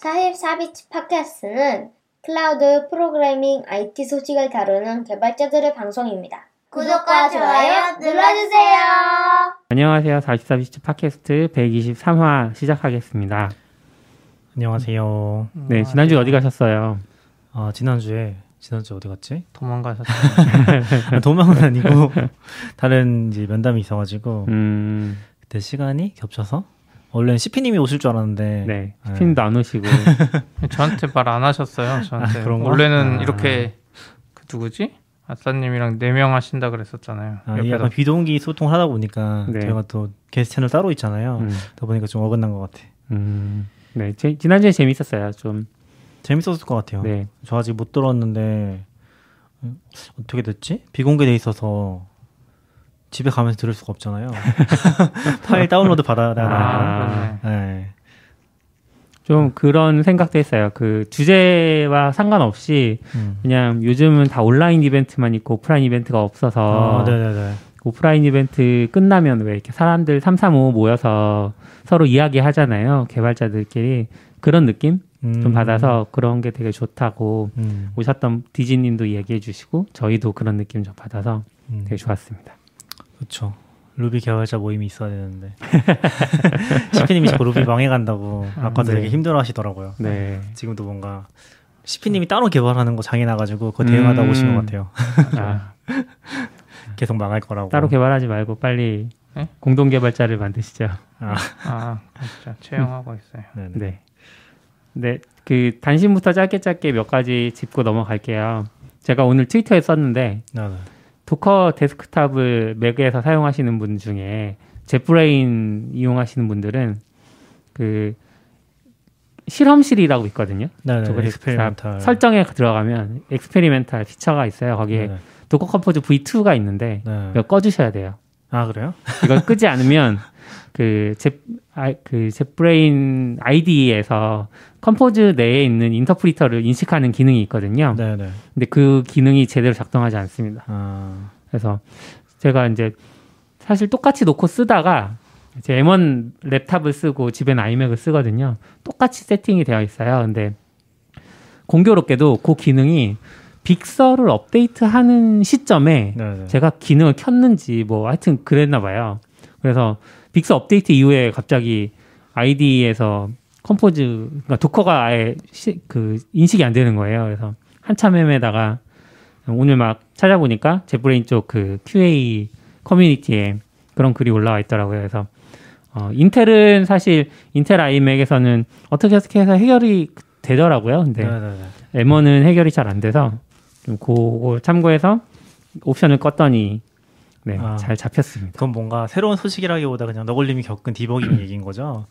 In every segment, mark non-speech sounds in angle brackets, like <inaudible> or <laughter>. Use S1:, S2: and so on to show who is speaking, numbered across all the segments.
S1: 44비치 팟캐스트는 클라우드 프로그래밍 IT 소식을 다루는 개발자들의 방송입니다. 구독과 좋아요 눌러주세요.
S2: 안녕하세요. 44비치 팟캐스트 123화 시작하겠습니다.
S3: 안녕하세요.
S2: 네, 지난주 어디 가셨어요?
S3: 아, 지난주에 지난주 어디 갔지?
S4: 도망가셨어요. <laughs>
S3: 도망은 아니고 <laughs> 다른 이제 면담이 있어가지고
S2: 음,
S3: 그때 시간이 겹쳐서 원래는 CP님이 오실 줄 알았는데
S2: 네. 스핀도 안 오시고. <laughs>
S4: 저한테 말 안 하셨어요. 저한테
S3: 아?
S4: 원래는
S3: 아.
S4: 이렇게 그 누구지? 아싸님이랑 네 명 하신다 그랬었잖아요.
S3: 아, 약간 비동기 소통을 하다 보니까
S2: 네.
S3: 저희가 또 게스트 채널 따로 있잖아요.
S2: 음,
S3: 그러다 보니까 좀 어긋난 것 같아.
S2: 음, 네. 제, 지난주에 재밌었어요. 좀.
S3: 재밌었을 것 같아요.
S2: 네.
S3: 저 아직 못 들었는데 음, 어떻게 됐지? 비공개돼 있어서 집에 가면서 들을 수가 없잖아요. <laughs> 파일 다운로드 받아야?
S2: 아.
S4: 그러네.
S3: 네.
S2: 좀 그런 생각도 했어요. 그 주제와 상관없이
S3: 음.
S2: 그냥 요즘은 다 온라인 이벤트만 있고 오프라인 이벤트가 없어서
S3: 아.
S2: 오프라인 이벤트 끝나면 왜 이렇게 사람들 335 모여서 서로 이야기 하잖아요. 개발자들끼리. 그런 느낌 좀
S3: 음.
S2: 받아서 그런 게 되게 좋다고
S3: 음.
S2: 오셨던 디지님도 얘기해 주시고 저희도 그런 느낌 좀 받아서
S3: 음.
S2: 되게 좋았습니다.
S3: 그렇죠. 루비 개발자 모임이 있어야 되는데 <laughs> 시피님이 자꾸 루비 망해간다고 아까도
S2: 네.
S3: 되게 힘들어하시더라고요.
S2: 네.
S3: 지금도 뭔가 시피님이 따로 개발하는 거 장애 나가지고 그거 대응하다
S2: 음.
S3: 오신 것 같아요.
S2: 아, <laughs>
S3: 계속 망할 거라고.
S2: 따로 개발하지 말고 빨리
S4: 네?
S2: 공동 개발자를 만드시죠.
S3: 아,
S4: 아 진짜 채용하고 있어요.
S3: 네네.
S2: 네. 네. 그 단신부터 짧게 짧게 몇 가지 짚고 넘어갈게요. 제가 오늘 트위터에 썼는데
S3: 네네.
S2: Docker Desktop을 맥에서 사용하시는 분 중에 JetBrains 이용하시는 분들은 그 실험실이라고 있거든요.
S3: 네네.
S2: 저거
S3: experimental.
S2: 설정에 들어가면 experimental feature가 있어요. 거기에
S3: 네네.
S2: Docker Compose V2가 있는데
S3: 네.
S2: 이거 꺼주셔야 돼요.
S3: 아 그래요?
S2: 이걸 끄지 않으면 <laughs> 그제 아, 그 JetBrains IDE에서 Compose 내에 있는 인터프리터를 인식하는 기능이 있거든요.
S3: 네네.
S2: 근데 그 기능이 제대로 작동하지 않습니다.
S3: 아,
S2: 그래서 제가 이제 사실 똑같이 놓고 쓰다가 제 M1 랩탑을 쓰고 집에는 아이맥을 쓰거든요. 똑같이 세팅이 되어 있어요. 근데 공교롭게도 그 기능이 Big Sur를 업데이트하는 시점에
S3: 네네.
S2: 제가 기능을 켰는지 뭐 하여튼 그랬나 봐요. 그래서 Big Sur 업데이트 이후에 갑자기 IDE에서 Compose 그러니까 도커가 아예 시, 그 인식이 안 되는 거예요. 그래서 한참 헤매다가 오늘 막 찾아보니까 JetBrains 쪽 그 QA 커뮤니티에 그런 글이 올라와 있더라고요. 그래서 어, 인텔은 사실 인텔 아이맥에서는 어떻게 어떻게 해서 해결이 되더라고요. 근데
S3: 네네네.
S2: M1은 해결이 잘 안 돼서 좀 그거 참고해서 옵션을 껐더니 네,
S3: 아.
S2: 잘 잡혔습니다.
S3: 그건 뭔가 새로운 소식이라기보다 그냥 너굴님이 겪은 디버깅 얘기인 거죠?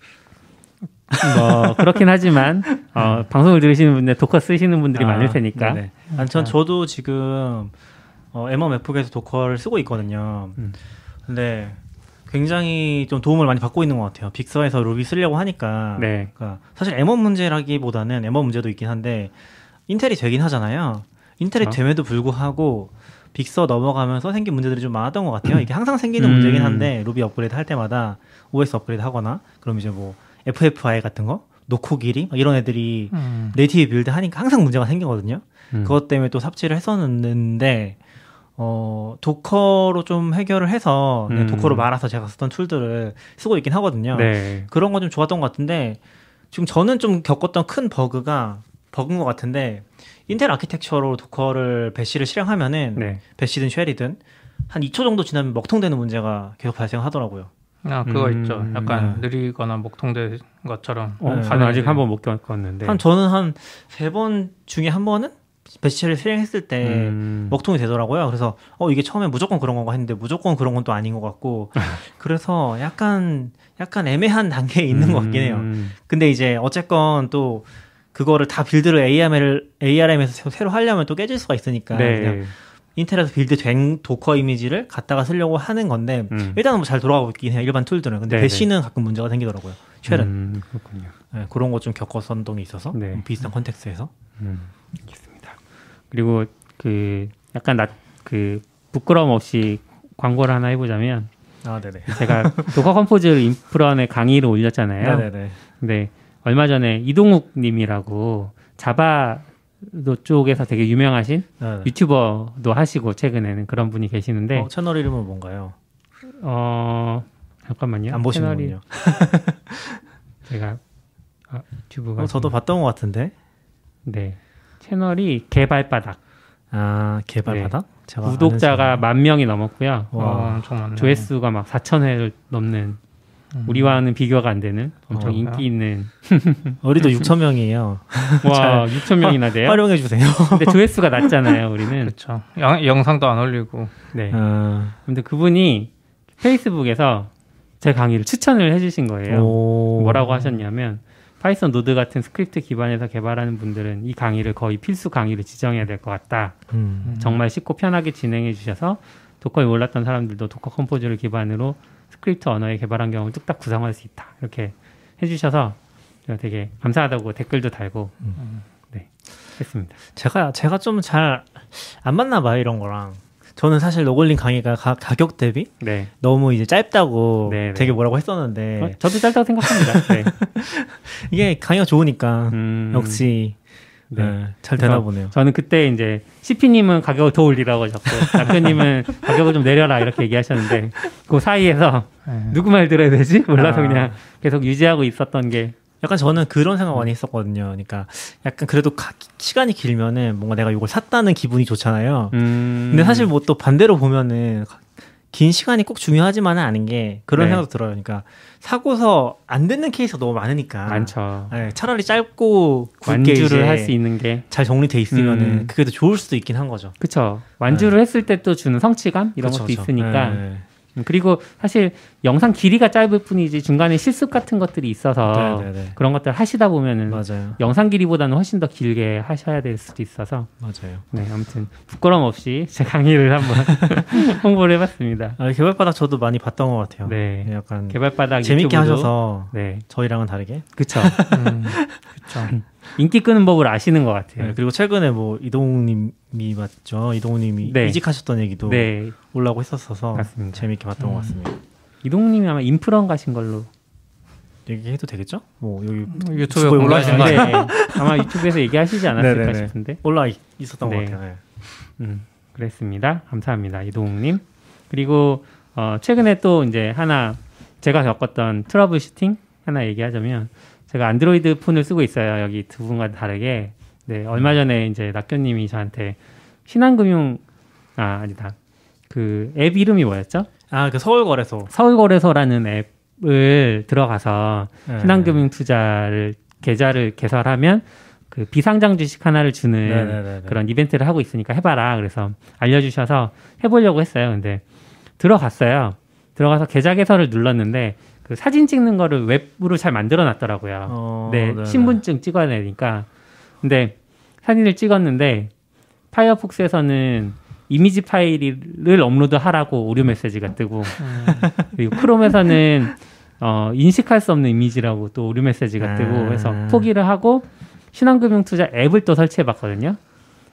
S2: 뭐 그렇긴 하지만 어, 방송을 들으시는 분들 Docker 쓰시는 분들이 많을 테니까
S3: 아, 네네. 아니, 전 저도 지금 어, M1 맥북에서 Docker를 쓰고 있거든요.
S2: 음.
S3: 근데 굉장히 좀 도움을 많이 받고 있는 것 같아요. Big Sur에서 Ruby 쓰려고 하니까.
S2: 네.
S3: 그러니까 사실 M1 문제라기보다는 M1 문제도 있긴 한데 인텔이 되긴 하잖아요. 인텔이
S2: 그렇죠.
S3: 됨에도 불구하고 Big Sur 넘어가면서 생긴 문제들이 좀 많았던 것 같아요. 이게 항상 생기는
S2: 음.
S3: 문제긴 한데 루비 업그레이드 할 때마다 OS 업그레이드 하거나 그럼 이제 뭐 FFI 같은 거 Nokogiri 막 이런 애들이
S4: 음.
S3: native build 하니까 항상 문제가 생기거든요.
S2: 음.
S3: 그것 때문에 또 삽질을 했었는데 어 Docker로 좀 해결을 해서
S2: 음.
S3: Docker로 말아서 제가 쓰던 tool들을 쓰고 있긴 하거든요.
S2: 네.
S3: 그런 건 좀 좋았던 것 같은데 지금 저는 좀 겪었던 큰 버그가 버그인 것 같은데 인텔 아키텍처로 Docker를 bash를 실행하면은
S2: 네.
S3: bash든 shell이든 한 2초 정도 지나면 먹통되는 문제가 계속 발생하더라고요.
S4: 아 그거
S2: 음,
S4: 있죠. 약간
S3: 네.
S4: 느리거나 먹통된 것처럼.
S2: 어,
S3: 네.
S2: 저는 아직 한 번 못 겪었는데.
S3: 한 저는 한 세 번 중에 한 번은 bash를 실행했을 때
S2: 음.
S3: 먹통이 되더라고요. 그래서 어 이게 처음에 무조건 그런 건가 했는데 무조건 그런 건 또 아닌 것 같고 <laughs> 그래서 약간 약간 애매한 단계에 있는 것 같긴 해요.
S2: 음.
S3: 근데 이제 어쨌건 또 그거를 다 build를 ARM을 ARM에서 새로 하려면 또 깨질 수가 있으니까 그냥
S2: 네.
S3: 인텔에서 build된 Docker 이미지를 갖다가 쓰려고 하는 건데
S2: 음.
S3: 일단은 뭐 잘 돌아가고 있긴 해요. 일반 tool들은. 근데
S2: 네네.
S3: bash는 가끔 문제가 생기더라고요. shell은
S2: 음, 그렇군요.
S3: 네, 그런 거 좀 겪었던 게 있어서
S2: 네.
S3: 비슷한 context에서.
S2: 음, 알겠습니다. 그리고 그 약간 나 그 부끄러움 없이 광고를 하나 해보자면
S3: 아 네네.
S2: 제가 Docker Compose 인프런의 강의를 올렸잖아요. <laughs>
S3: 네네 네.
S2: 얼마 전에 이동욱 님이라고 Java도 쪽에서 되게 유명하신
S3: 네.
S2: 유튜버도 하시고 최근에는 그런 분이 계시는데
S3: 어, 채널 이름은 뭔가요?
S2: 어 잠깐만요.
S3: 안
S2: 채널이
S3: 보시는군요. <laughs>
S2: 제가 아, 유튜브가
S3: 어, 저도 봤던 것 같은데.
S2: 네 채널이 개발바닥
S3: 아 개발 바닥? 제가 아는
S2: 구독자가. 만 명이 넘었고요.
S3: 와.
S4: 많네.
S2: 조회수가 막 4천 회를 넘는 우리와는 비교가 안 되는 엄청
S3: 어.
S2: 인기 있는 <laughs>
S3: 우리도 6천 명이에요. <laughs>
S2: 와 6천 명이나 돼요.
S3: 활용해 주세요.
S2: 근데 조회수가 낮잖아요. 우리는
S4: 그렇죠. 영, 영상도 안 올리고.
S2: 네.
S3: 아,
S2: 근데 그분이 페이스북에서 제 강의를 추천을 해주신 거예요.
S3: 오.
S2: 뭐라고 하셨냐면 Python Node 같은 스크립트 기반에서 개발하는 분들은 이 강의를 거의 필수 강의로 지정해야 될 것 같다.
S3: 음.
S2: 정말 쉽고 편하게 진행해 주셔서 Docker에 몰랐던 사람들도 Docker Compose를 기반으로 스크립트 언어의 개발 환경을 뚝딱 구성할 수 있다. 이렇게 해주셔서 제가 되게 감사하다고 댓글도 달고 네 했습니다.
S3: 제가 제가 좀 잘 안 맞나 봐요 이런 거랑. 저는 사실 너굴님 강의가 가, 가격 대비
S2: 네.
S3: 너무 이제 짧다고
S2: 네, 네.
S3: 되게 뭐라고 했었는데
S2: 어, 저도 짧다고 생각합니다. 네. <laughs>
S3: 이게 강의가 좋으니까
S2: 음,
S3: 역시
S2: 네.
S3: 네, 잘 되나
S2: 그래서
S3: 보네요.
S2: 저는 그때 이제 CP님은 가격을 더 올리라고 하셨고 <laughs> 남편님은 가격을 좀 내려라 이렇게 얘기하셨는데 그 사이에서
S4: 네.
S2: 누구 말 들어야 되지 몰라서
S3: 아.
S2: 그냥 계속 유지하고 있었던 게
S3: 약간 저는 그런 생각 많이 했었거든요. 그러니까 약간 그래도 가- 시간이 길면은 뭔가 내가 이걸 샀다는 기분이 좋잖아요.
S2: 음,
S3: 근데 사실 뭐 또 반대로 보면은 긴 시간이 꼭 중요하지만은 않은 게 그런
S2: 네.
S3: 생각도 들어요. 그러니까 사고서 안 되는 케이스가 너무 많으니까
S2: 많죠.
S3: 네, 차라리 짧고 굵게
S2: 완주를 할 수 있는 게
S3: 잘 정리돼 있으면은
S2: 음.
S3: 그게 더 좋을 수도 있긴 한 거죠.
S2: 그쵸. 완주를 했을 때 또 주는 성취감 이런
S3: 그쵸,
S2: 것도
S3: 그쵸.
S2: 있으니까.
S3: 네,
S2: 음, 그리고 사실 영상 길이가 짧을 뿐이지 중간에 실습 같은 것들이 있어서
S3: 네, 네, 네.
S2: 그런 것들 하시다 보면은
S3: 맞아요.
S2: 영상 길이보다는 훨씬 더 길게 하셔야 될 수도 있어서
S3: 맞아요.
S2: 네 아무튼 부끄럼 없이 제 강의를 한번 <laughs> 홍보를 해봤습니다.
S3: 아, 개발바닥 저도 많이 봤던 것 같아요.
S2: 네.
S3: 약간
S2: 개발바닥
S3: 재밌게
S2: 유튜브도-
S3: 하셔서
S2: 네
S3: 저희랑은 다르게.
S2: 그쵸.
S4: 음, 그렇죠. <laughs>
S2: 인기 끄는 법을 아시는 것 같아요.
S3: 네, 그리고 최근에 뭐 이동욱님이 맞죠? 이동욱님이
S2: 네.
S3: 이직하셨던 얘기도
S2: 네
S3: 올라오고 했었어서
S2: 맞습니다.
S3: 재밌게 봤던
S4: 음.
S3: 것 같습니다.
S2: 이동님이 아마 인프런 가신 걸로
S3: 얘기해도 되겠죠? 뭐 여기
S4: 유튜브에
S3: 유튜브에
S4: 올라가신 거
S2: 네? 아마 유튜브에서 얘기하시지 않았을까
S3: 네네네.
S2: 싶은데
S3: 올라 있- 있었던
S2: 네.
S3: 것 같아요. 네.
S2: 음, 그랬습니다. 감사합니다. 이동욱님. 그리고 어, 최근에 또 이제 하나 제가 겪었던 troubleshooting 하나 얘기하자면 제가 안드로이드 폰을 쓰고 있어요. 여기 두 분과 다르게. 네, 얼마 전에 이제 낙교님이 저한테 신한금융 아 아니다 그 앱 이름이 뭐였죠?
S3: 아, 그 서울거래소.
S2: 서울거래소라는 앱을 들어가서
S3: 네.
S2: 신한금융 투자를 계좌를 개설하면 그 비상장 주식 하나를 주는
S3: 네네네네.
S2: 그런 이벤트를 하고 있으니까 해봐라. 그래서 알려주셔서 해보려고 했어요. 근데 들어갔어요. 들어가서 계좌 개설을 눌렀는데 그 사진 찍는 거를 웹으로 잘 만들어 놨더라고요.
S3: 어,
S2: 네,
S3: 네네.
S2: 신분증 찍어야 되니까. 근데 사진을 찍었는데 파이어폭스에서는 이미지 파일을 업로드하라고 오류 메시지가 뜨고
S4: 음,
S2: 그리고 크롬에서는 어, 인식할 수 없는 이미지라고 또 오류 메시지가 뜨고
S3: 아.
S2: 그래서 포기를 하고 신한금융투자 앱을 또 설치해 봤거든요.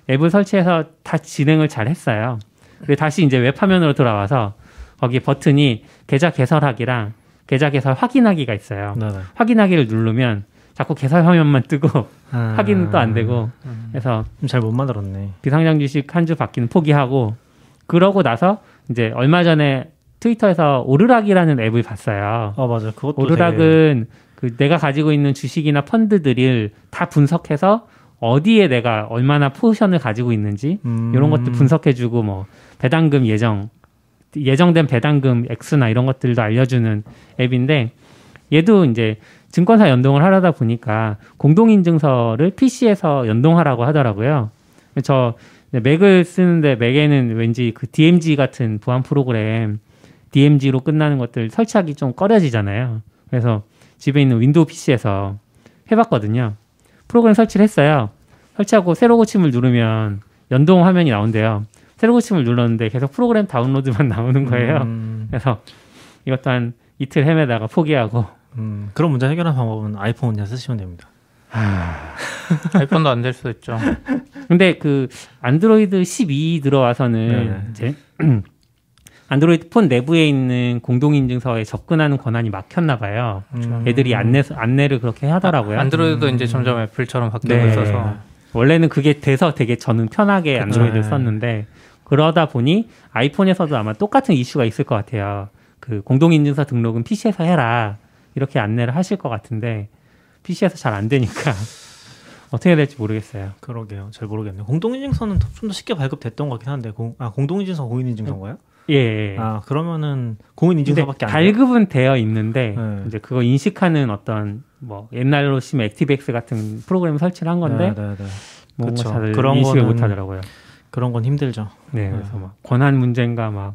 S2: 앱을 설치해서 다 진행을 잘 했어요. 그리고 다시 이제 웹 화면으로 돌아와서 거기 버튼이 계좌 개설하기랑 계좌 개설 확인하기가 있어요.
S3: 네네.
S2: 확인하기를 누르면 자꾸 개설 화면만 뜨고 <laughs>
S3: 아,
S2: 확인은 또안 되고
S4: 음.
S2: 그래서
S3: 잘 못 만들었네.
S2: 비상장 주식 한 주 받기는 포기하고 그러고 나서 이제 얼마 전에 트위터에서 오르락이라는 앱을 봤어요.
S3: 아 맞아. 그것도 되게-
S2: 오르락은 그 내가 가지고 있는 주식이나 펀드들을 다 분석해서 어디에 내가 얼마나 포션을 가지고 있는지
S3: 음,
S2: 이런 것들 분석해주고 뭐 배당금 예정 예정된 배당금 액수나 이런 것들도 알려주는 앱인데 얘도 이제 증권사 연동을 하려다 보니까 공동인증서를 PC에서 연동하라고 하더라고요. 저 맥을 쓰는데 맥에는 왠지 그 DMG 같은 보안 프로그램 DMG로 끝나는 것들 설치하기 좀 꺼려지잖아요. 그래서 집에 있는 윈도우 PC에서 해봤거든요. 프로그램 설치를 했어요. 설치하고 새로 고침을 누르면 연동 화면이 나온대요. 새로 고침을 눌렀는데 계속 프로그램 다운로드만 <laughs> 나오는 거예요.
S3: 음,
S2: 그래서 이것도 한 이틀 헤매다가 포기하고
S3: 음, 그런 문제 해결하는 방법은 아이폰 그냥 쓰시면 됩니다. <laughs>
S4: 아이폰도 안 될 수도 있죠.
S2: 근데 그 안드로이드 12 들어와서는
S3: 네네.
S2: 이제 <clears throat> 안드로이드 폰 내부에 있는 공동인증서에 접근하는 권한이 막혔나 봐요.
S3: 음.
S2: 애들이 안내 안내를 그렇게 하더라고요.
S4: 안드로이드도
S3: 음.
S4: 이제 점점 애플처럼 바뀌고
S2: 네.
S4: 있어서
S2: 원래는 그게 돼서 되게 저는 편하게 안드로이드를
S3: 네.
S2: 썼는데 그러다 보니 아이폰에서도 아마 똑같은 이슈가 있을 것 같아요. 그 공동인증서 등록은 PC에서 해라 이렇게 안내를 하실 것 같은데 PC에서 잘 안 되니까 <laughs> 어떻게 해야 될지 모르겠어요.
S3: 그러게요. 잘 모르겠네요. 공동인증서는 좀 더 쉽게 발급됐던 것 같긴 한데, 공, 아 공동인증서 공인인증서인가요?
S2: 예. 예.
S3: 아 그러면은 공인인증서밖에 안 돼요.
S2: 발급은 되어 있는데
S3: 네.
S2: 이제 그거 인식하는 어떤 뭐 옛날로 치면 액티브엑스 같은 프로그램 설치를 한 건데
S3: 네, 네, 네.
S2: 뭔가
S3: 그쵸.
S2: 잘
S3: 그런
S2: 인식을 못 하더라고요.
S3: 그런 건 힘들죠.
S2: 네, 그래서 막 권한 문제인가 막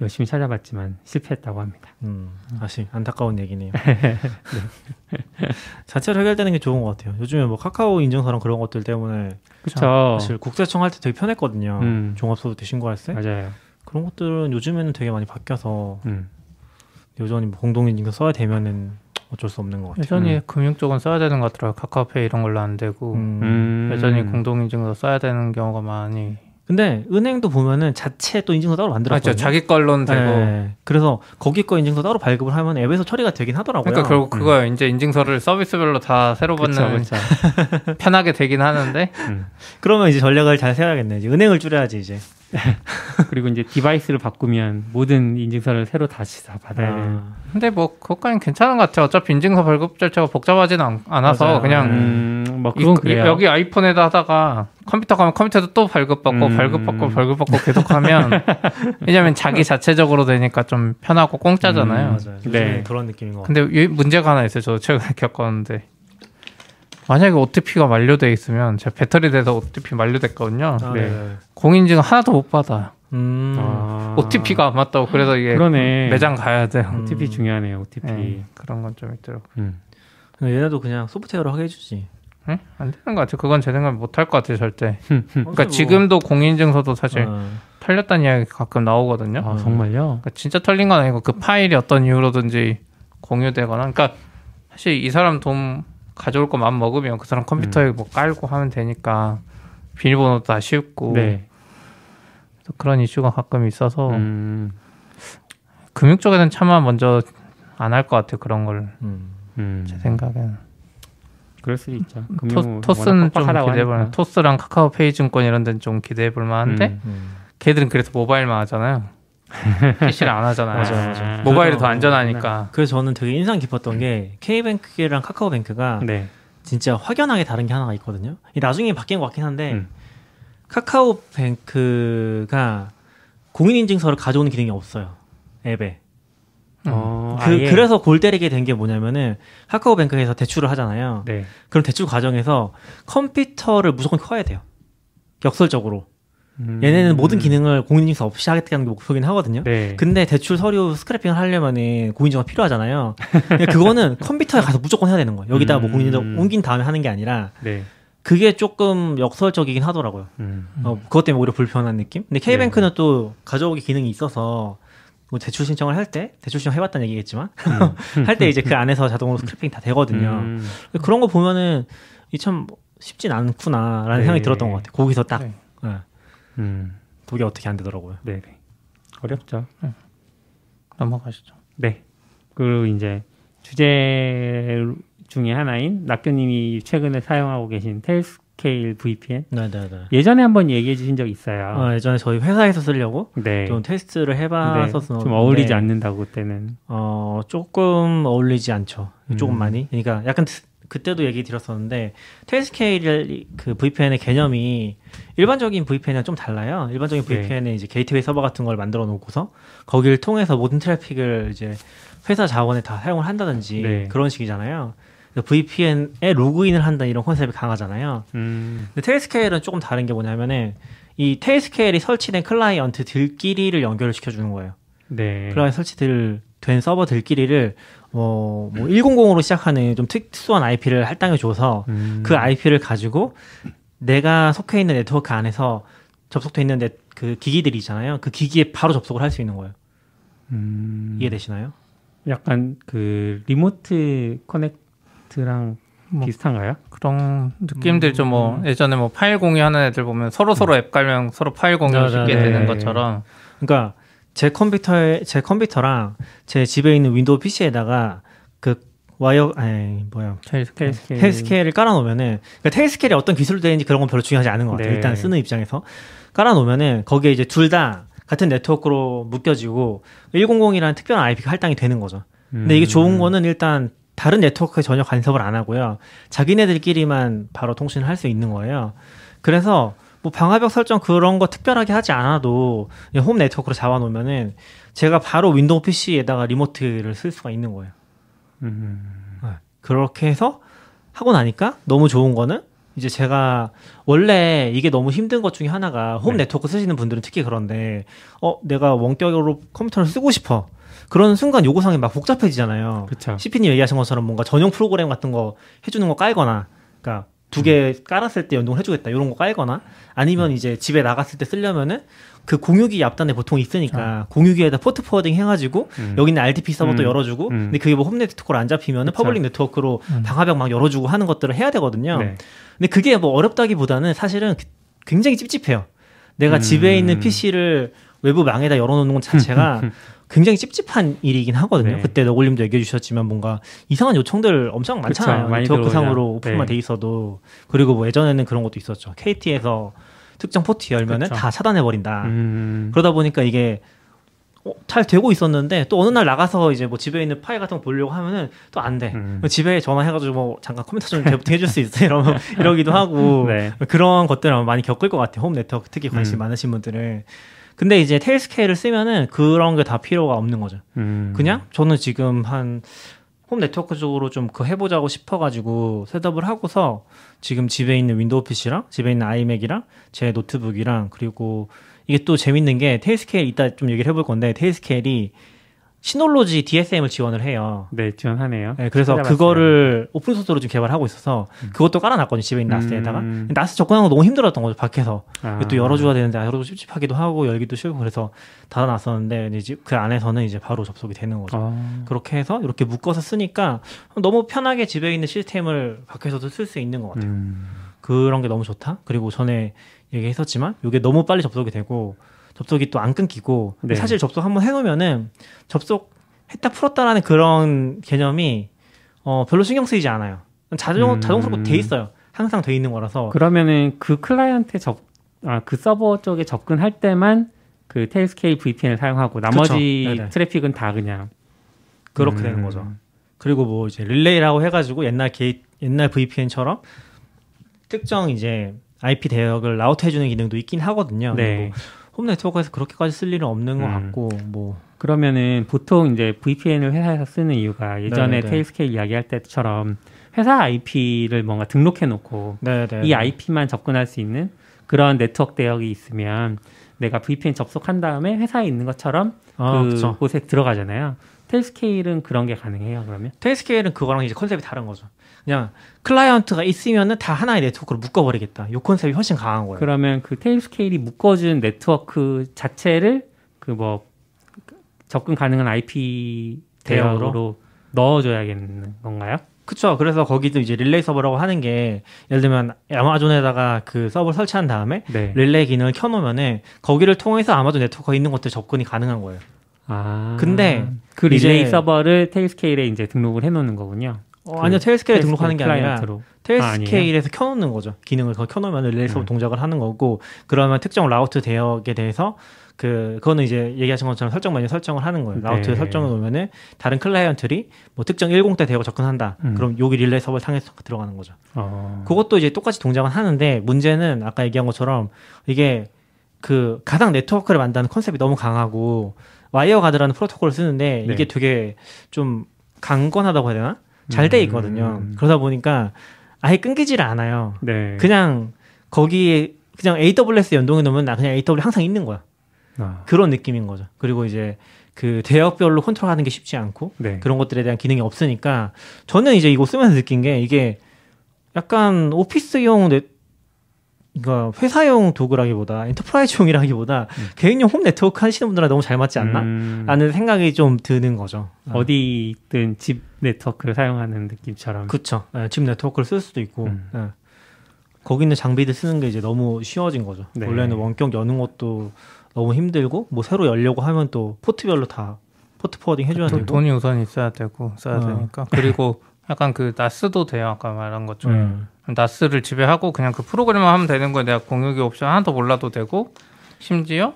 S2: 열심히 찾아봤지만 실패했다고 합니다.
S3: 음, 다시 안타까운 얘기네요. <laughs> 자체로 해결되는 게 좋은 것 같아요. 요즘에 뭐 카카오 인증서랑 그런 것들 때문에
S2: 그렇죠.
S3: 사실 국세청 할 때 되게 편했거든요.
S2: 음.
S3: 종합소득세 신고할 때
S2: 맞아요.
S3: 그런 것들은 요즘에는 되게 많이 바뀌어서
S2: 음.
S3: 여전히 뭐 공동인증서 써야 되면은 어쩔 수 없는 것 같아요.
S4: 여전히
S2: 음.
S4: 금융 쪽은 써야 되는 것 같더라고요. 카카오페이 이런 걸로 안 되고
S3: 음.
S2: 음.
S4: 여전히 공동인증서 써야 되는 경우가 많이
S3: 근데 은행도 보면은 자체 또 인증서 따로 만들었거든요.
S4: 맞죠. 자기 걸로는 되고
S3: 네. 그래서 거기 거 인증서 따로 발급을 하면 앱에서 처리가 되긴 하더라고요.
S4: 그러니까 결국 그거 이제 인증서를 서비스별로 다 새로
S2: 그쵸,
S4: 받는
S2: 그쵸. <laughs>
S4: 편하게 되긴 하는데
S2: 음.
S3: 그러면 이제 전략을 잘 세워야겠네. 이제 은행을 줄여야지 이제. <laughs>
S2: 그리고 이제 디바이스를 바꾸면 모든 인증서를 새로 다시 다 받아야 돼요.
S3: 아,
S4: 근데 뭐 그것까지는 괜찮은 것 같아요. 어차피 인증서 발급 절차가 복잡하지는 않- 않아서
S3: 맞아요.
S4: 그냥
S2: 음, 뭐
S4: 이-
S2: 그건 그래요.
S4: 여기 아이폰에다 하다가 컴퓨터 가면 컴퓨터도 또 발급받고
S2: 음.
S4: 발급받고 발급받고 계속하면 <laughs> 왜냐면 자기 자체적으로 되니까 좀 편하고 공짜잖아요.
S2: 음,
S3: 맞아요.
S2: 네.
S3: 그런 느낌인 것 같아요.
S4: 근데 이 문제가 하나 있어요. 저도 최근에 <laughs> 겪었는데 만약에 OTP가 만료돼 있으면 제가 배터리 돼서 OTP 만료됐거든요.
S3: 아,
S2: 네.
S3: 네.
S4: 공인증 하나도 못 받아요.
S3: 음.
S2: 아.
S4: OTP가 안 맞다고 그래서 이게
S2: 그러네.
S4: 매장 가야 돼요.
S3: 음.
S2: OTP 중요하네요. OTP.
S4: 네, 그런 건 좀 있더라고.
S2: 음.
S3: 얘네도 그냥 소프트웨어로 하게 해주지.
S4: 네? 안 되는 것 같아요. 그건 제 생각에 못할 것 같아요, 절대. <laughs>
S2: 뭐.
S4: 그러니까 지금도 공인증서도 사실
S3: 어.
S4: 털렸다는 이야기 가끔 나오거든요.
S2: 아 정말요?
S4: 그러니까 진짜 털린 건 아니고 그 파일이 어떤 이유로든지 공유되거나, 그러니까 사실 이 사람 돈 가져올 거 마음 먹으면 그 사람 컴퓨터에 뭐 깔고 하면 되니까 비밀번호도 다 쉽고
S2: 네.
S4: 그런 이슈가 가끔 있어서
S2: 음.
S4: 금융 쪽에는 차마 먼저 안 할 것 같아요 그런 걸제
S3: 음.
S2: 음.
S4: 생각에는
S2: 그럴 수도 있죠.
S4: 토, 토스는 좀 기대해볼. 토스랑 카카오페이 증권 이런 데는 좀 기대해볼 만한데
S2: 음.
S3: 음.
S4: 걔들은 그래서 모바일만 하잖아요 <laughs> PC를 안 하잖아요
S3: 맞아요, 맞아요.
S4: 모바일이 더
S3: 그래서-
S4: 안전하니까
S3: 그래서 저는 되게 인상 깊었던 게 K뱅크랑 카카오뱅크가
S2: 네.
S3: 진짜 확연하게 다른 게 하나가 있거든요. 이 나중에 바뀐 것 같긴 한데
S2: 음.
S3: 카카오뱅크가 공인인증서를 가져오는 기능이 없어요. 앱에.
S2: 어,
S3: 그,
S2: 아예?
S3: 그래서 골 때리게 된 게 뭐냐면은 카카오뱅크에서 대출을 하잖아요.
S2: 네.
S3: 그럼 대출 과정에서 컴퓨터를 무조건 켜야 돼요. 역설적으로.
S2: 음.
S3: 얘네는 모든 기능을 공인인증서 없이 하겠다는 게 목표긴 하거든요.
S2: 네.
S3: 근데 대출 서류 스크래핑을 하려면은 공인증서 필요하잖아요. 그거는 <laughs> 컴퓨터에 가서 무조건 해야 되는 거예요. 여기다 뭐
S2: 음.
S3: 공인증서 옮긴 다음에 하는 게 아니라
S2: 네.
S3: 그게 조금 역설적이긴 하더라고요.
S2: 음.
S3: 어, 그것 때문에 오히려 불편한 느낌? 근데 K뱅크는 또 가져오기 기능이 있어서 뭐 대출 신청을 할 때 대출 신청 해봤다는 얘기겠지만 <laughs> 할 때 이제 그 안에서 자동으로 스크래핑 다 되거든요.
S2: 음.
S3: 그런 거 보면은 이 참 쉽진 않구나라는
S2: 네.
S3: 생각이 들었던 것 같아요. 거기서 딱
S4: 네.
S3: 예,
S2: 음.
S3: 그게 어떻게 안 되더라고요.
S2: 네. 어렵죠.
S4: 넘어가시죠
S2: 네. 그리고 이제 주제 중에 하나인 낙교님이 최근에 사용하고 계신 Tailscale VPN
S3: 네네네.
S2: 예전에 한번 얘기해 주신 적 있어요.
S3: 어, 예전에 저희 회사에서 쓰려고
S2: 네.
S3: 좀 테스트를
S2: 네.
S3: 해봤었는데
S2: 좀 어울리지 않는다고 그때는.
S3: 어 조금 어울리지 않죠. 조금
S2: 음.
S3: 많이. 그러니까 약간 트- 그때도 얘기 드렸었는데 Tailscale 그 VPN의 개념이 일반적인 VPN이랑 좀 달라요. 일반적인
S2: 네.
S3: VPN은 이제 게이트웨이 서버 같은 걸 만들어 놓고서 거기를 통해서 모든 트래픽을 이제 회사 자원에 다 사용을 한다든지
S2: 네.
S3: 그런 식이잖아요. VPN에 로그인을 한다 이런 컨셉이 강하잖아요.
S2: 음.
S3: 근데 Tailscale은 조금 다른 게 뭐냐면은 이 Tailscale이 설치된 클라이언트들끼리를 연결을 시켜주는 거예요.
S2: 네.
S3: 클라이언트 설치들 된 서버들끼리를 어, 뭐 100으로 시작하는 좀 특수한 IP를 할당해 줘서
S2: 음.
S3: 그 IP를 가지고 내가 속해 있는 네트워크 안에서 접속돼 있는 네- 그 기기들이 있잖아요. 그 기기에 바로 접속을 할 수 있는 거예요.
S2: 음.
S3: 이해되시나요?
S2: 약간 그 remote connect랑
S4: 뭐.
S2: 비슷한가요?
S4: 그런 느낌들이 좀
S2: 음.
S4: 뭐 예전에 뭐 파일 공유하는 애들 보면 서로 서로 앱 깔면 서로 파일 공유
S3: 네,
S4: 쉽게
S3: 네,
S4: 되는
S2: 네.
S4: 것처럼
S3: 그러니까 제 컴퓨터에 제 컴퓨터랑 제 집에 있는 Windows PC에다가 그 와이어 아니 뭐야 Tailscale을 깔아놓으면은 그러니까 Tailscale이 어떤 기술로 되는지 그런 건 별로 중요하지 않은 것 같아요.
S2: 네.
S3: 일단 쓰는 입장에서 깔아놓으면은 거기에 이제 둘 다 같은 네트워크로 묶여지고 100이라는 특별한 IP가 할당이 되는 거죠. 근데 이게
S2: 음.
S3: 좋은 거는 일단 다른 네트워크에 전혀 간섭을 안 하고요. 자기네들끼리만 바로 통신을 할 수 있는 거예요. 그래서 뭐 방화벽 설정 그런 거 특별하게 하지 않아도 홈 네트워크로 잡아놓으면은 제가 바로 윈도우 PC에다가 리모트를 쓸 수가 있는 거예요.
S2: 음.
S3: 네. 그렇게 해서 하고 나니까 너무 좋은 거는 이제 제가 원래 이게 너무 힘든 것 중에 하나가 홈
S2: 네.
S3: 네트워크 쓰시는 분들은 특히 그런데 어 내가 원격으로 컴퓨터를 쓰고 싶어 그런 순간 요구사항이 막 복잡해지잖아요.
S2: 그쵸.
S3: CP님 얘기하신 것처럼 뭔가 전용 프로그램 같은 거 해주는 거 깔거나 그러니까 두 개 깔았을 때 연동을 해주겠다 이런 거 깔거나 아니면 이제 집에 나갔을 때 쓰려면은 그 공유기 앞단에 보통 있으니까 공유기에다 port forwarding 해가지고
S2: 음.
S3: 여기 있는 RDP 서버도
S2: 음.
S3: 열어주고
S2: 음.
S3: 근데 그게 뭐 홈 네트워크로 안 잡히면은
S2: 그쵸.
S3: public 네트워크로
S4: 음.
S3: 방화벽 막 열어주고 하는 것들을 해야 되거든요.
S2: 네.
S3: 근데 그게 뭐 어렵다기보다는 사실은 굉장히 찝찝해요. 내가
S2: 음.
S3: 집에 있는 PC를 외부 망에다 열어놓는 것 자체가 <laughs> 굉장히 찝찝한 일이긴 하거든요.
S2: 네.
S3: 그때 너굴님도 얘기해 주셨지만 뭔가 이상한 요청들 엄청 많잖아요.
S2: 그쵸,
S3: 네트워크상으로
S2: 들어오죠.
S3: 오픈만
S2: 네.
S3: 돼 있어도 그리고 뭐 예전에는 그런 것도 있었죠. KT에서 특정 포트 열면은
S2: 그쵸.
S3: 다 차단해 버린다.
S2: 음.
S3: 그러다 보니까 이게 어, 잘 되고 있었는데 또 어느 날 나가서 이제 뭐 집에 있는 파일 같은 거 보려고 하면은 또 안 돼.
S2: 음.
S3: 집에 전화해가지고 뭐 잠깐 컴퓨터 좀 재부팅 해줄 수 있어 이러면 <laughs> 이러기도 하고
S2: 네.
S3: 그런 것들을 아마 많이 겪을 것 같아요. 홈 네트워크 특히 관심
S2: 음.
S3: 많으신 분들은. 근데 이제 Tailscale을 쓰면은 그런 게 다 필요가 없는 거죠.
S2: 음.
S3: 그냥 저는 지금 한 홈 네트워크 쪽으로 좀 그 해보자고 싶어가지고 setup을 하고서 지금 집에 있는 Windows PC랑 집에 있는 iMac이랑 제 노트북이랑 그리고 이게 또 재밌는 게 Tailscale 이따 좀 얘기를 해볼 건데 Tailscale이 Synology DSM을 지원을 해요.
S2: 네 지원하네요.
S3: 네, 그래서
S2: 찾아봤어요.
S3: 그거를 open source로 좀 개발하고 있어서 그것도 깔아놨거든요. 집에 있는 NAS에다가.
S2: 음.
S3: NAS 접근하는 거 너무 힘들었던 거죠. 밖에서.
S2: 아.
S3: 또 열어줘야 되는데 열어도 찝찝하기도 하고 열기도 싫고 그래서 닫아놨었는데 이제 그 안에서는 이제 바로 접속이 되는 거죠.
S2: 어.
S3: 그렇게 해서 이렇게 묶어서 쓰니까 너무 편하게 집에 있는 시스템을 밖에서도 쓸 수 있는 것 같아요.
S2: 음.
S3: 그런 게 너무 좋다. 그리고 전에 얘기했었지만 이게 너무 빨리 접속이 되고 접속이 또 안 끊기고
S2: 네.
S3: 사실 접속 한번 해놓으면은 접속 했다 풀었다라는 그런 개념이 어, 별로 신경 쓰이지 않아요. 자동
S2: 음.
S3: 자동으로 돼 있어요. 항상 돼 있는 거라서.
S2: 그러면은 그 클라이언트 접, 아, 그 서버 쪽에 접근할 때만 그 Tailscale VPN을 사용하고 나머지
S3: 네네.
S2: 트래픽은 다 그냥
S3: 그렇게
S2: 음.
S3: 되는 거죠. 그리고 뭐 이제 릴레이라고 해가지고 옛날 게이, 옛날 VPN처럼 특정 이제 IP 대역을 route 해주는 기능도 있긴 하거든요.
S2: 네.
S3: 뭐 홈 네트워크에서 그렇게까지 쓸 일은 없는 것
S2: 음.
S3: 같고 뭐
S2: 그러면은 보통 이제 VPN을 회사에서 쓰는 이유가 예전에. Tailscale 이야기할 때처럼 회사 IP를 뭔가 등록해 놓고 이 IP만 접근할 수 있는 그런 네트워크 대역이 있으면 내가 VPN 접속한 다음에 회사에 있는 것처럼
S3: 아,
S2: 그
S3: 그쵸.
S2: 곳에 들어가잖아요. Tailscale은 그런 게 가능해요. 그러면
S3: Tailscale은 그거랑 이제 컨셉이 다른 거죠. 그냥 클라이언트가 있으면은 다 하나의 네트워크로 묶어버리겠다. 요 컨셉이 훨씬 강한 거예요.
S2: 그러면 그 Tailscale이 묶어준 네트워크 자체를 그 뭐 접근 가능한 IP
S3: 대역으로?
S2: 대역으로 넣어줘야겠는 건가요?
S3: 그쵸. 그래서 거기도 이제 릴레이 서버라고 하는 게 예를 들면 아마존에다가 그 서버를 설치한 다음에
S2: 네.
S3: 릴레이 기능을 켜놓으면은 거기를 통해서 아마존 네트워크가 있는 것들 접근이 가능한 거예요.
S2: 아.
S3: 근데
S2: 그 릴레이 서버를 Tailscale에 이제 등록을 해놓는 거군요.
S3: 어,
S2: 그
S3: 아니요. Tailscale에
S2: Tailscale
S3: 등록하는 게 아니라
S2: 클라이언트로.
S3: Tailscale에서 켜놓는 거죠. 기능을 켜놓으면 릴레이 서버
S2: 음.
S3: 동작을 하는 거고 그러면 특정 route 대역에 대해서 그 그거는 이제 얘기하신 것처럼 설정 메뉴 설정을 하는 거예요. route
S2: 네.
S3: 설정을 놓으면은 다른 클라이언트들이 뭐 특정 10대 대역 접근한다.
S2: 음.
S3: 그럼 여기 릴레이 서버 상에서 들어가는 거죠.
S2: 어.
S3: 그것도 이제 똑같이 동작은 하는데 문제는 아까 얘기한 것처럼 이게 그 가상 네트워크를 만드는 컨셉이 너무 강하고 WireGuard라는 프로토콜을 쓰는데
S2: 네.
S3: 이게 되게 좀 강건하다고 해야 되나? 잘 돼 있거든요.
S2: 음.
S3: 그러다 보니까 아예 끊기지를 않아요.
S2: 네.
S3: 그냥 거기에 그냥 AWS 연동해 놓으면 나 그냥 AWS 항상 있는 거야.
S2: 아.
S3: 그런 느낌인 거죠. 그리고 이제 그 대역별로 컨트롤하는 게 쉽지 않고
S2: 네.
S3: 그런 것들에 대한 기능이 없으니까 저는 이제 이거 쓰면서 느낀 게 이게 약간 오피스용 네, 그러니까 회사용 도구라기보다 enterprise용이라기보다 개인용 홈 네트워크 하시는 분들랑 너무 잘 맞지 않나?
S2: 음,
S3: 라는 생각이 좀 드는 거죠. 어.
S2: 어디든 집 네트워크를 사용하는 느낌처럼.
S3: 그쵸. 예, 집 네트워크를 쓸 수도 있고
S2: 음.
S3: 예. 거기 있는 장비들 쓰는 게 이제 너무 쉬워진 거죠.
S2: 네.
S3: 원래는 원격 여는 것도 너무 힘들고 뭐 새로 열려고 하면 또 포트별로 다 port forwarding 해줘야
S4: 돈-
S3: 되고
S4: 돈이 우선 있어야 되고 써야
S3: 어.
S4: 되니까 그리고 약간 그 NAS도 돼요 아까 말한 것처럼
S3: 음.
S4: NAS를 집에 하고 그냥 그 프로그램만 하면 되는 거에 내가 공유기 옵션 하나도 몰라도 되고 심지어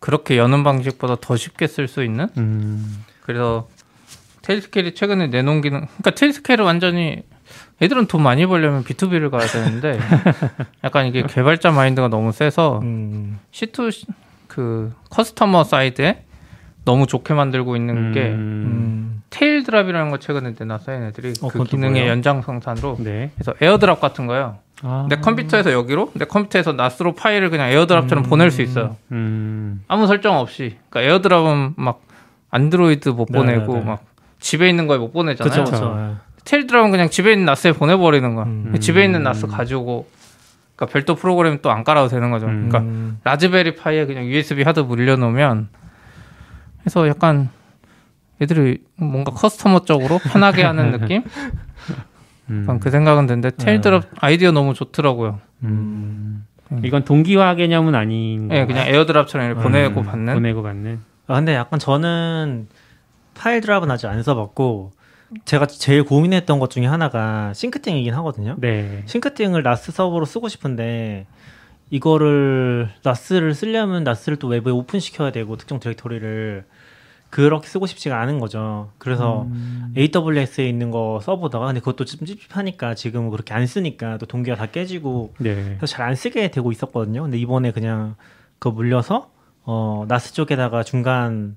S4: 그렇게 여는 방식보다 더 쉽게 쓸 수 있는
S2: 음.
S4: 그래서 Tailscale이 최근에 내놓은 기능 그러니까 Tailscale은 완전히 애들은 돈 많이 벌려면 B2B를 가야 되는데 <laughs> 약간 이게 개발자 마인드가 너무 세서
S3: 음.
S4: C2 그 customer side에 너무 좋게 만들고 있는 게
S2: 음.
S3: 음.
S4: Taildrop이라는 걸 최근에 내놨어요 얘네들이
S3: 어,
S4: 그 기능의
S3: 뭐예요?
S4: 연장선상으로
S2: 네.
S4: 그래서 AirDrop 같은 거요
S2: 아.
S4: 내 컴퓨터에서 여기로 내 컴퓨터에서 NAS로 파일을 그냥 AirDrop처럼 보낼 수 있어요
S2: 음.
S4: 아무 설정 없이 그러니까 AirDrop은 막 안드로이드 못
S3: 네,
S4: 보내고
S3: 네, 네.
S4: 막 집에 있는 거에 못 보내잖아요
S3: 그쵸 그쵸.
S4: Taildrop은 그냥 집에 있는 NAS에 보내버리는 거야
S3: 음.
S4: 집에 있는 NAS 가지고 그러니까 별도 프로그램 또 안 깔아도 되는 거죠
S2: 음.
S4: 그러니까
S3: 음.
S4: Raspberry Pi에 그냥 USB 하드 물려놓으면 해서 약간 애들이 뭔가 customer적으로 편하게 하는 <laughs> 느낌?
S2: 음.
S4: 약간 그 생각은 드는데 Taildrop 아이디어 너무 좋더라고요.
S2: 음. 이건 동기화 개념은 아닌
S4: 예, 그냥 AirDrop처럼 이렇게
S3: 음,
S4: 보내고 받는.
S2: 보내고 받는.
S3: 아, 근데 약간 저는 Taildrop은 아직 안 써봤고 제가 제일 고민했던 것 중에 하나가 Syncthing이긴 하거든요.
S2: 네.
S3: Syncthing을 NAS 서버로 쓰고 싶은데 이거를 NAS를 쓰려면 NAS를 또 외부에 오픈 시켜야 되고 특정 디렉토리를 그렇게 쓰고 싶지가 않은 거죠. 그래서 AWS에 있는 거 써보다가 근데 그것도 좀 찝찝하니까 지금 그렇게 안 쓰니까 또 동기가 다 깨지고
S2: 네.
S3: 그래서 잘 안 쓰게 되고 있었거든요. 근데 이번에 그냥 그거 물려서 어 나스 쪽에다가 중간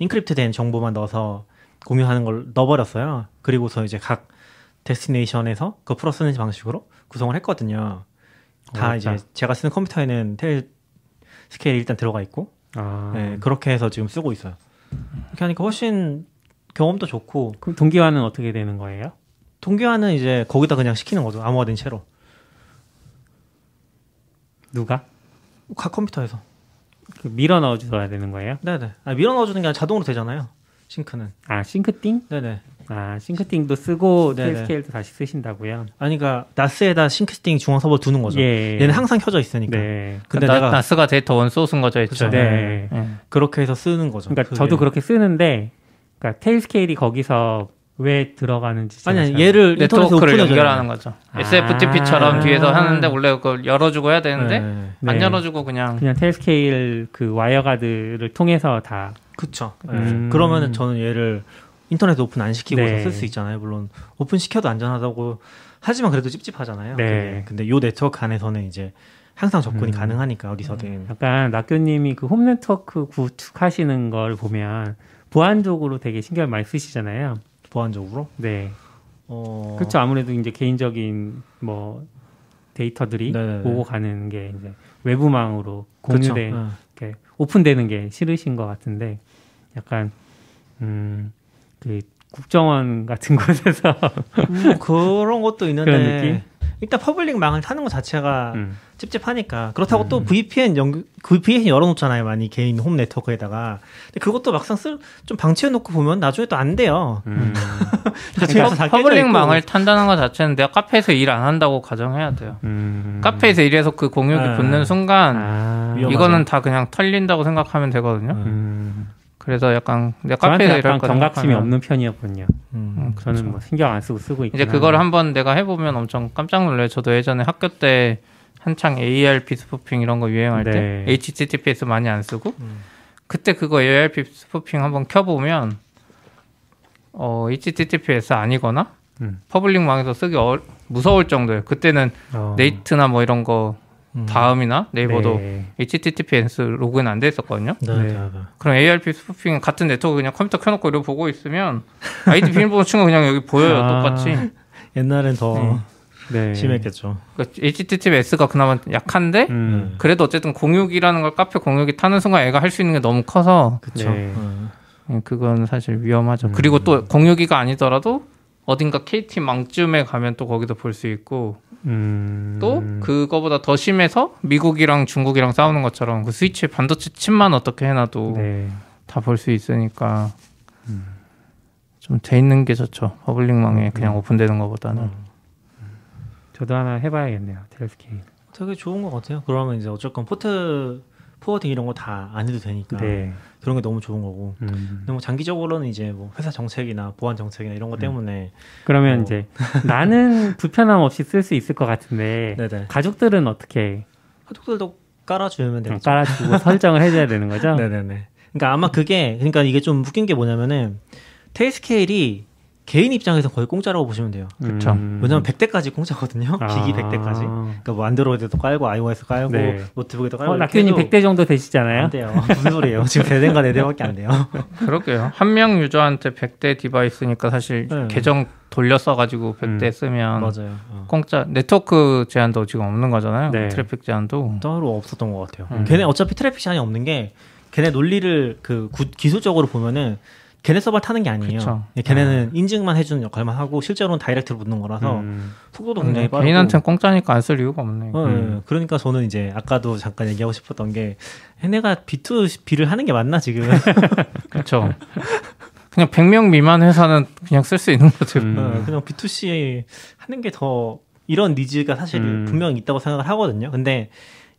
S3: 인크립트된 정보만 넣어서 공유하는 걸 넣어버렸어요. 그리고서 이제 각 데스티네이션에서 그 풀어 쓰는 방식으로 구성을 했거든요. 다
S2: 어렵다.
S3: 이제 제가 쓰는 컴퓨터에는 텔 스케일이 일단 들어가 있고
S2: 아.
S3: 네, 그렇게 해서 지금 쓰고 있어요. 이렇게 하니까 훨씬 경험도 좋고
S2: 그럼 동기화는 어떻게 되는 거예요?
S3: 동기화는 이제 거기다 그냥 시키는 거죠. 암호화된 채로
S2: 누가?
S3: 각 컴퓨터에서.
S2: 그 밀어 넣어줘야 되는 거예요?
S3: 네네. 아, 밀어 넣어주는 게 아니라 자동으로 되잖아요. sync는.
S2: 아 Syncthing?
S3: 네네.
S2: 아 Syncthing도 쓰고
S3: 네네.
S2: Tailscale도 다시 쓰신다고요?
S3: 아니 그러니까 NAS에다 Syncthing 중앙 서버 두는 거죠.
S2: 예.
S3: 얘는 항상 켜져 있으니까.
S2: 네.
S3: 근데
S4: 나,
S3: 내가
S4: NAS가 데이터 원소스인 거죠,
S3: 그쵸.
S4: 애초에.
S2: 네.
S4: 예.
S3: 그렇게 해서 쓰는 거죠.
S2: 그러니까
S3: 그게.
S2: 저도 그렇게 쓰는데, 그러니까 Tailscale이 거기서 왜 들어가는지
S3: 아니 아니
S2: 잘-
S3: 얘를
S4: 네트워크를. 연결하는 거죠.
S2: 아.
S4: SFTP처럼 뒤에서 하는데 원래 그걸 열어주고 해야 되는데
S3: 네.
S4: 안
S2: 네.
S4: 열어주고 그냥
S2: 그냥 Tailscale 그 WireGuard를 통해서 다
S3: 그쵸. 네.
S2: 음.
S3: 그러면은 저는 얘를 인터넷 오픈 안 시키고서
S2: 네.
S3: 쓸수 있잖아요. 물론 오픈 시켜도 안전하다고 하지만 그래도 찝찝하잖아요.
S2: 네.
S3: 그게. 근데 요 네트워크 안에서는 이제 항상 접근이
S2: 음.
S3: 가능하니까 어디서든.
S2: 약간 낙교님이 그 홈 네트워크 구축하시는 걸 보면 보안적으로 되게 신경 많이 쓰시잖아요.
S3: 보안적으로.
S2: 네.
S3: 어...
S2: 그렇죠. 아무래도 이제 개인적인 뭐 데이터들이
S3: 네네네.
S2: 오고 가는 게 이제 외부망으로
S3: 그쵸.
S2: 공유돼
S3: 네.
S2: 이렇게 오픈되는 게 싫으신 것 같은데 약간 음 그 국정원 같은 <laughs> 곳에서
S3: 뭐 그런 것도 있는데
S2: 그런 느낌?
S3: 일단 public 망을 타는 것 자체가
S2: 음.
S3: 찝찝하니까 그렇다고 또 VPN 연그 VPN 열어놓잖아요 많이 개인 홈 네트워크에다가 근데 그것도 막상 쓸 좀 방치해놓고 보면 나중에 또 안 돼요.
S2: 음. <laughs>
S3: 그러니까 다 깨져 public.
S4: 망을 탄다는 것 자체는 내가 카페에서 일 안 한다고 가정해야 돼요.
S2: 음.
S4: 카페에서 일해서 그 공유기
S3: 네.
S4: 붙는 순간
S2: 아.
S4: 이거는 다 그냥 털린다고 생각하면 되거든요.
S2: 음.
S4: 그래서 약간 내가 카페에서 일할 거
S2: 경각심이 없는 편이었군요.
S3: 음.
S2: 저는 뭐 신경 안 쓰고 쓰고 있고
S4: 이제 그거를 한번 내가 해보면 엄청 깜짝 놀라요. 저도 예전에 학교 때 한창 ARP spoofing 이런 거 유행할
S2: 네.
S4: 때 HTTPS 많이 안 쓰고
S3: 음.
S4: 그때 그거 ARP spoofing 한번 켜보면 어 HTTPS 아니거나
S2: 음.
S4: public 망에서 쓰기 어, 무서울 정도예요. 그때는
S2: 어.
S4: 네이트나 뭐 이런 거
S3: 음.
S4: 다음이나 네이버도
S2: 네.
S4: HTTPS 로그인 안 돼 있었거든요.
S3: 네,
S2: 네.
S3: 네, 네.
S4: 그럼 ARP spoofing 같은 네트워크 그냥 컴퓨터 켜놓고 이러고 보고 있으면 아이디 비밀번호 친거 그냥 여기 보여요
S2: 아.
S4: 똑같이.
S3: 옛날엔 더
S2: 네.
S3: 심했겠죠.
S4: 그러니까 HTTPS가 그나마 약한데
S2: 음.
S4: 그래도 어쨌든 공유기라는 걸 카페 공유기 타는 순간 애가 할 수 있는 게 너무 커서
S3: 그쵸.
S2: 네.
S3: 음.
S4: 음, 그건 사실 위험하죠.
S2: 음.
S4: 그리고 또 공유기가 아니더라도 어딘가 KT 망쯤에 가면 또 거기도 볼 수 있고
S2: 음.
S4: 또 그거보다 더 심해서 미국이랑 중국이랑 싸우는 것처럼 그 스위치 반도체 칩만 어떻게 해놔도
S2: 네.
S4: 다볼 수 있으니까 좀돼 있는 게 좋죠. public망에 그냥 오픈되는 것보다는.
S3: 음.
S2: 저도 하나 해봐야겠네요. Tailscale.
S3: 되게 좋은 것 같아요. 그러면 이제 어쨌건 포트 포워딩 이런 거 다 안 해도 되니까
S2: 네.
S3: 그런 게 너무 좋은 거고.
S2: 음.
S3: 근데 뭐 장기적으로는 이제 뭐 회사 정책이나 보안 정책이나 이런 것 때문에
S2: 그러면
S3: 어.
S2: 이제 <laughs> 나는 불편함 없이 쓸 수 있을 것 같은데
S3: 네네
S2: 가족들은 어떻게
S3: 가족들도 깔아주면 되죠.
S2: 깔아주고 설정을 해줘야 되는 거죠? <laughs>
S3: 네네네. 그러니까 아마 그게 그러니까 이게 좀 웃긴 게 뭐냐면은 테이스케일이 개인 입장에서 거의 공짜라고 보시면 돼요.
S4: 그쵸.
S2: 음.
S3: 왜냐면 100대까지 공짜거든요.
S2: 아.
S3: 기기 100대까지. 그러니까 뭐 Android도 깔고 iOS 깔고
S2: 네.
S3: 노트북에도 깔고
S2: 어,
S3: 해도
S2: 100대 정도 되시잖아요.
S3: 안 돼요. 무슨 소리예요? 지금 3대인가 4대밖에 안 돼요. <laughs>
S4: 그러게요. 한 명 유저한테 100대 device니까 사실
S3: 네.
S4: 계정 돌려 써가지고 100대
S2: 음.
S4: 쓰면
S3: 맞아요. 어.
S4: 공짜 네트워크 제한도 지금 없는 거잖아요.
S2: 네.
S4: 트래픽 제한도.
S3: 따로 없었던 것 같아요.
S4: 음.
S3: 걔네 어차피 트래픽 제한이 없는 게 걔네 논리를 그 구- 기술적으로 보면은 걔네 서버 타는 게 아니에요.
S4: 그쵸.
S3: 예, 걔네는 인증만 해주는 역할만 하고 실제로는 다이렉트로 붙는 거라서
S2: 음.
S3: 속도도 굉장히 빠르고
S4: 개인한테는 공짜니까 안 쓸 이유가 없네.
S3: 어,
S2: 음.
S3: 예. 그러니까 저는 이제 아까도 잠깐 얘기하고 싶었던 게 얘네가 B2B를 하는 게 맞나 지금 <laughs>
S4: 그렇죠. 그냥 100명 미만 회사는 그냥 쓸 수 있는 거죠.
S2: 음.
S3: 어, 그냥 B2C 하는 게 더 이런 니즈가 사실
S2: 음.
S3: 분명히 있다고 생각을 하거든요. 근데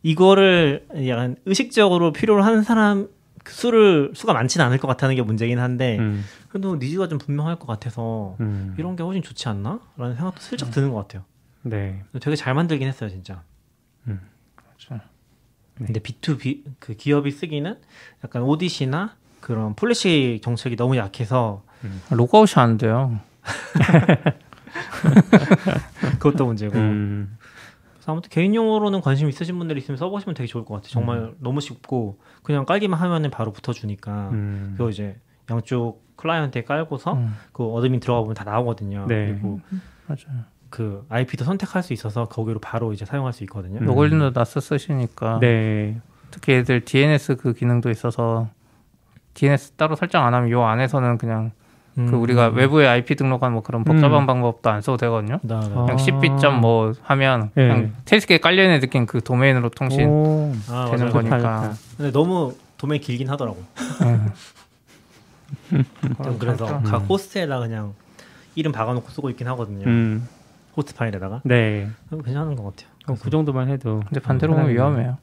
S3: 이거를 약간 의식적으로 필요로 하는 사람 그 수를 수가 많지는 않을 것 같다는 게 문제긴 한데
S2: 음.
S3: 그래도 니즈가 좀 분명할 것 같아서
S2: 음.
S3: 이런 게 훨씬 좋지 않나? 라는 생각도 슬쩍 드는 것 같아요.
S2: 네.
S3: 되게 잘 만들긴 했어요, 진짜.
S4: 그렇죠.
S3: 근데 B2B 그 기업이 쓰기는 약간 audit이나 그런 policy 정책이 너무 약해서
S4: 로그아웃이 안 돼요. <laughs>
S3: 그것도 문제고.
S2: 음.
S3: 아무튼 개인용으로는 관심 있으신 분들이 있으면 써보시면 되게 좋을 것 같아요. 정말 너무 쉽고 그냥 깔기만 하면은 바로 붙어주니까
S2: 음.
S3: 그거 이제 양쪽 클라이언트에 깔고서
S4: 음,
S3: 그 admin 들어가 보면 다 나오거든요.
S2: 네.
S3: 그리고
S4: 맞아요.
S3: 그 IP도 선택할 수 있어서 거기로 바로 이제 사용할 수 있거든요.
S2: 음.
S4: 로글린도 나스 쓰시니까
S2: 네.
S4: 특히 애들 DNS 그 기능도 있어서 DNS 따로 설정 안 하면 요 안에서는 그냥
S3: 음.
S4: 그 우리가 외부에 IP 등록한 뭐 그런 복잡한 방법도 안 써도 되거든요.
S3: 나, 나.
S2: 아.
S4: 그냥 10b. 뭐 하면
S2: 네.
S4: 그냥 테스크에 깔려 있는 느낌 그 도메인으로 통신
S2: 오.
S3: 아,
S4: 되는
S3: 맞아요.
S4: 거니까.
S2: 좋다.
S3: 근데 너무 도메인 길긴 하더라고.
S4: 음.
S3: 좀 그래서
S4: 그렇죠.
S3: 각 호스트에다 그냥 이름 박아놓고 쓰고 있긴 하거든요.
S2: 음.
S3: 호스트 파일에다가
S2: 네.
S3: 괜찮은 것 같아요.
S2: 어, 그 정도만 해도.
S4: 근데 반대로 보면. 위험해요.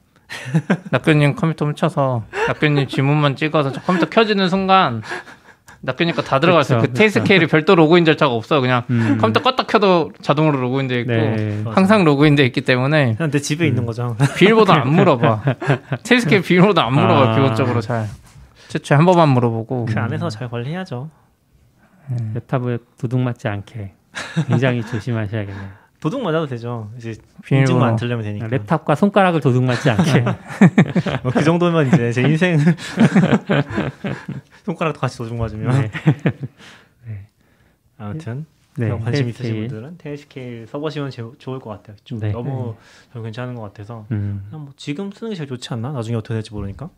S4: 낙교님 컴퓨터 훔쳐서 낙교님 지문만 찍어서 저 컴퓨터 켜지는 순간 낙교님 거다 들어갔어요.
S2: 그
S4: Tailscale이 별도 로그인 절차가 없어. 그냥
S2: 음.
S4: 컴퓨터 껐다 켜도 자동으로 로그인돼 있고
S2: 네.
S4: 항상 로그인돼 있기 때문에
S3: 그냥 내 집에 있는 거죠.
S4: 비밀번호 안 물어봐. <laughs> Tailscale 비밀번호 안 물어봐.
S2: 아.
S4: 기본적으로 잘. 최초에 한 번만 물어보고.
S3: 그 안에서 잘 관리해야죠.
S2: 랩탑을 도둑 맞지 않게 굉장히 조심하셔야겠네요. <laughs>
S3: 도둑 맞아도 되죠. 이제
S4: 비밀번호.
S3: 인증만 안 틀려면 되니까.
S2: 랩탑과 손가락을 도둑 맞지 않게. <laughs>
S3: 뭐 그 정도면 이제 제 인생 손가락도 같이 도둑 맞으면.
S2: 네. <laughs>
S3: 아무튼
S2: 네.
S3: 그냥 관심
S2: 테스케일.
S3: 있으신 분들은 테일스케일 써보시면 제, 좋을 것 같아요. 좀
S2: 네.
S3: 너무 저는 괜찮은 것 같아서
S2: 음.
S3: 그냥 뭐 지금 쓰는 게 제일 좋지 않나? 나중에 어떻게 될지 모르니까.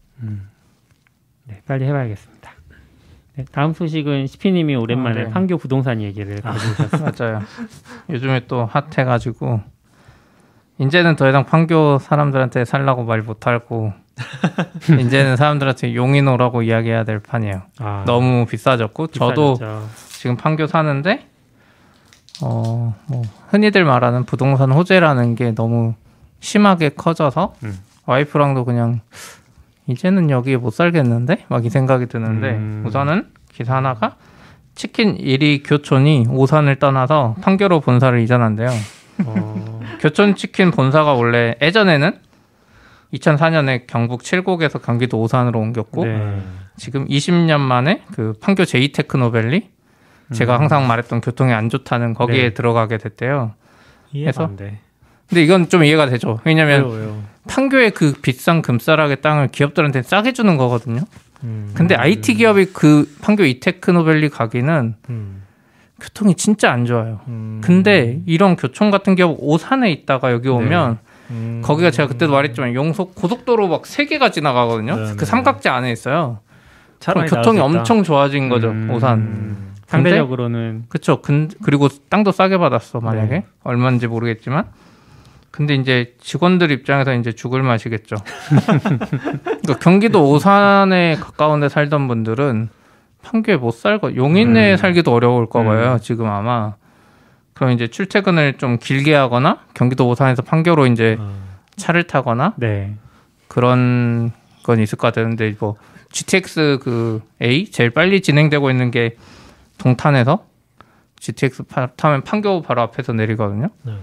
S2: 네, 빨리 해봐야겠습니다. 네, 다음 소식은 시피님이 오랜만에
S4: 아, 네.
S2: 판교 부동산 얘기를 가져오셨어요. <laughs>
S4: 맞아요. 요즘에 또 핫해가지고 이제는 더 이상 판교 사람들한테 살라고 말 못하고 <laughs> 이제는 사람들한테 용인오라고 이야기해야 될 판이에요.
S2: 아,
S4: 너무 비싸졌고 저도
S2: 비싸졌죠.
S4: 지금 판교 사는데 어 뭐 흔히들 말하는 부동산 호재라는 게 너무 심하게 커져서
S2: 음.
S4: 와이프랑도 그냥 이제는 여기에 못 살겠는데 막 이 생각이 드는데
S2: 음.
S4: 우선은 기사 하나가 치킨 1위 교촌이 오산을 떠나서 판교로 본사를 이전한대요.
S2: 어,
S4: 교촌 치킨 본사가 원래 예전에는 2004년에 경북 칠곡에서 경기도 오산으로 옮겼고
S2: 네.
S4: 지금 20년 만에 그 판교 제2 테크노밸리 제가 항상 말했던 교통이 안 좋다는 거기에
S2: 음. 네.
S4: 들어가게 됐대요.
S3: 이해가 돼.
S4: 근데 이건 좀 이해가 되죠. 왜냐면
S3: 왜요, 왜요?
S4: 판교의 그 비싼 금싸라의 땅을 기업들한테 싸게 주는 거거든요.
S3: 음,
S4: 근데 IT 기업이 그 판교 이테크노밸리 가기는
S3: 음,
S4: 교통이 진짜 안 좋아요.
S3: 음,
S4: 근데 이런 교촌 같은 기업 오산에 있다가 여기 오면
S3: 음,
S4: 거기가 제가 그때도 말했지만 용속 고속도로 막 세 개가 지나가거든요.
S3: 네,
S4: 그
S3: 네.
S4: 삼각지 안에 있어요. 그럼
S3: 차라리
S4: 교통이. 엄청 좋아진 거죠.
S2: 음.
S4: 오산.
S3: 음,
S2: 상대적으로는
S4: 그쵸. 근, 그리고 땅도 싸게 받았어, 만약에.
S2: 네.
S4: 얼마인지 모르겠지만. 근데 이제 직원들 입장에서 이제 죽을 맛이겠죠. <laughs> 그러니까 경기도 오산에 가까운 데 살던 분들은 판교에 못 살고, 용인에
S2: 음.
S4: 살기도 어려울 거예요,
S2: 음.
S4: 지금 아마. 그럼 이제 출퇴근을 좀 길게 하거나, 경기도 오산에서 판교로 이제
S3: 아,
S4: 차를 타거나,
S2: 네.
S4: 그런 건 있을 것 같은데 뭐 GTX 그 A 제일 빨리 진행되고 있는 게 동탄에서 GTX 파- 타면 판교 바로 앞에서 내리거든요.
S3: 네.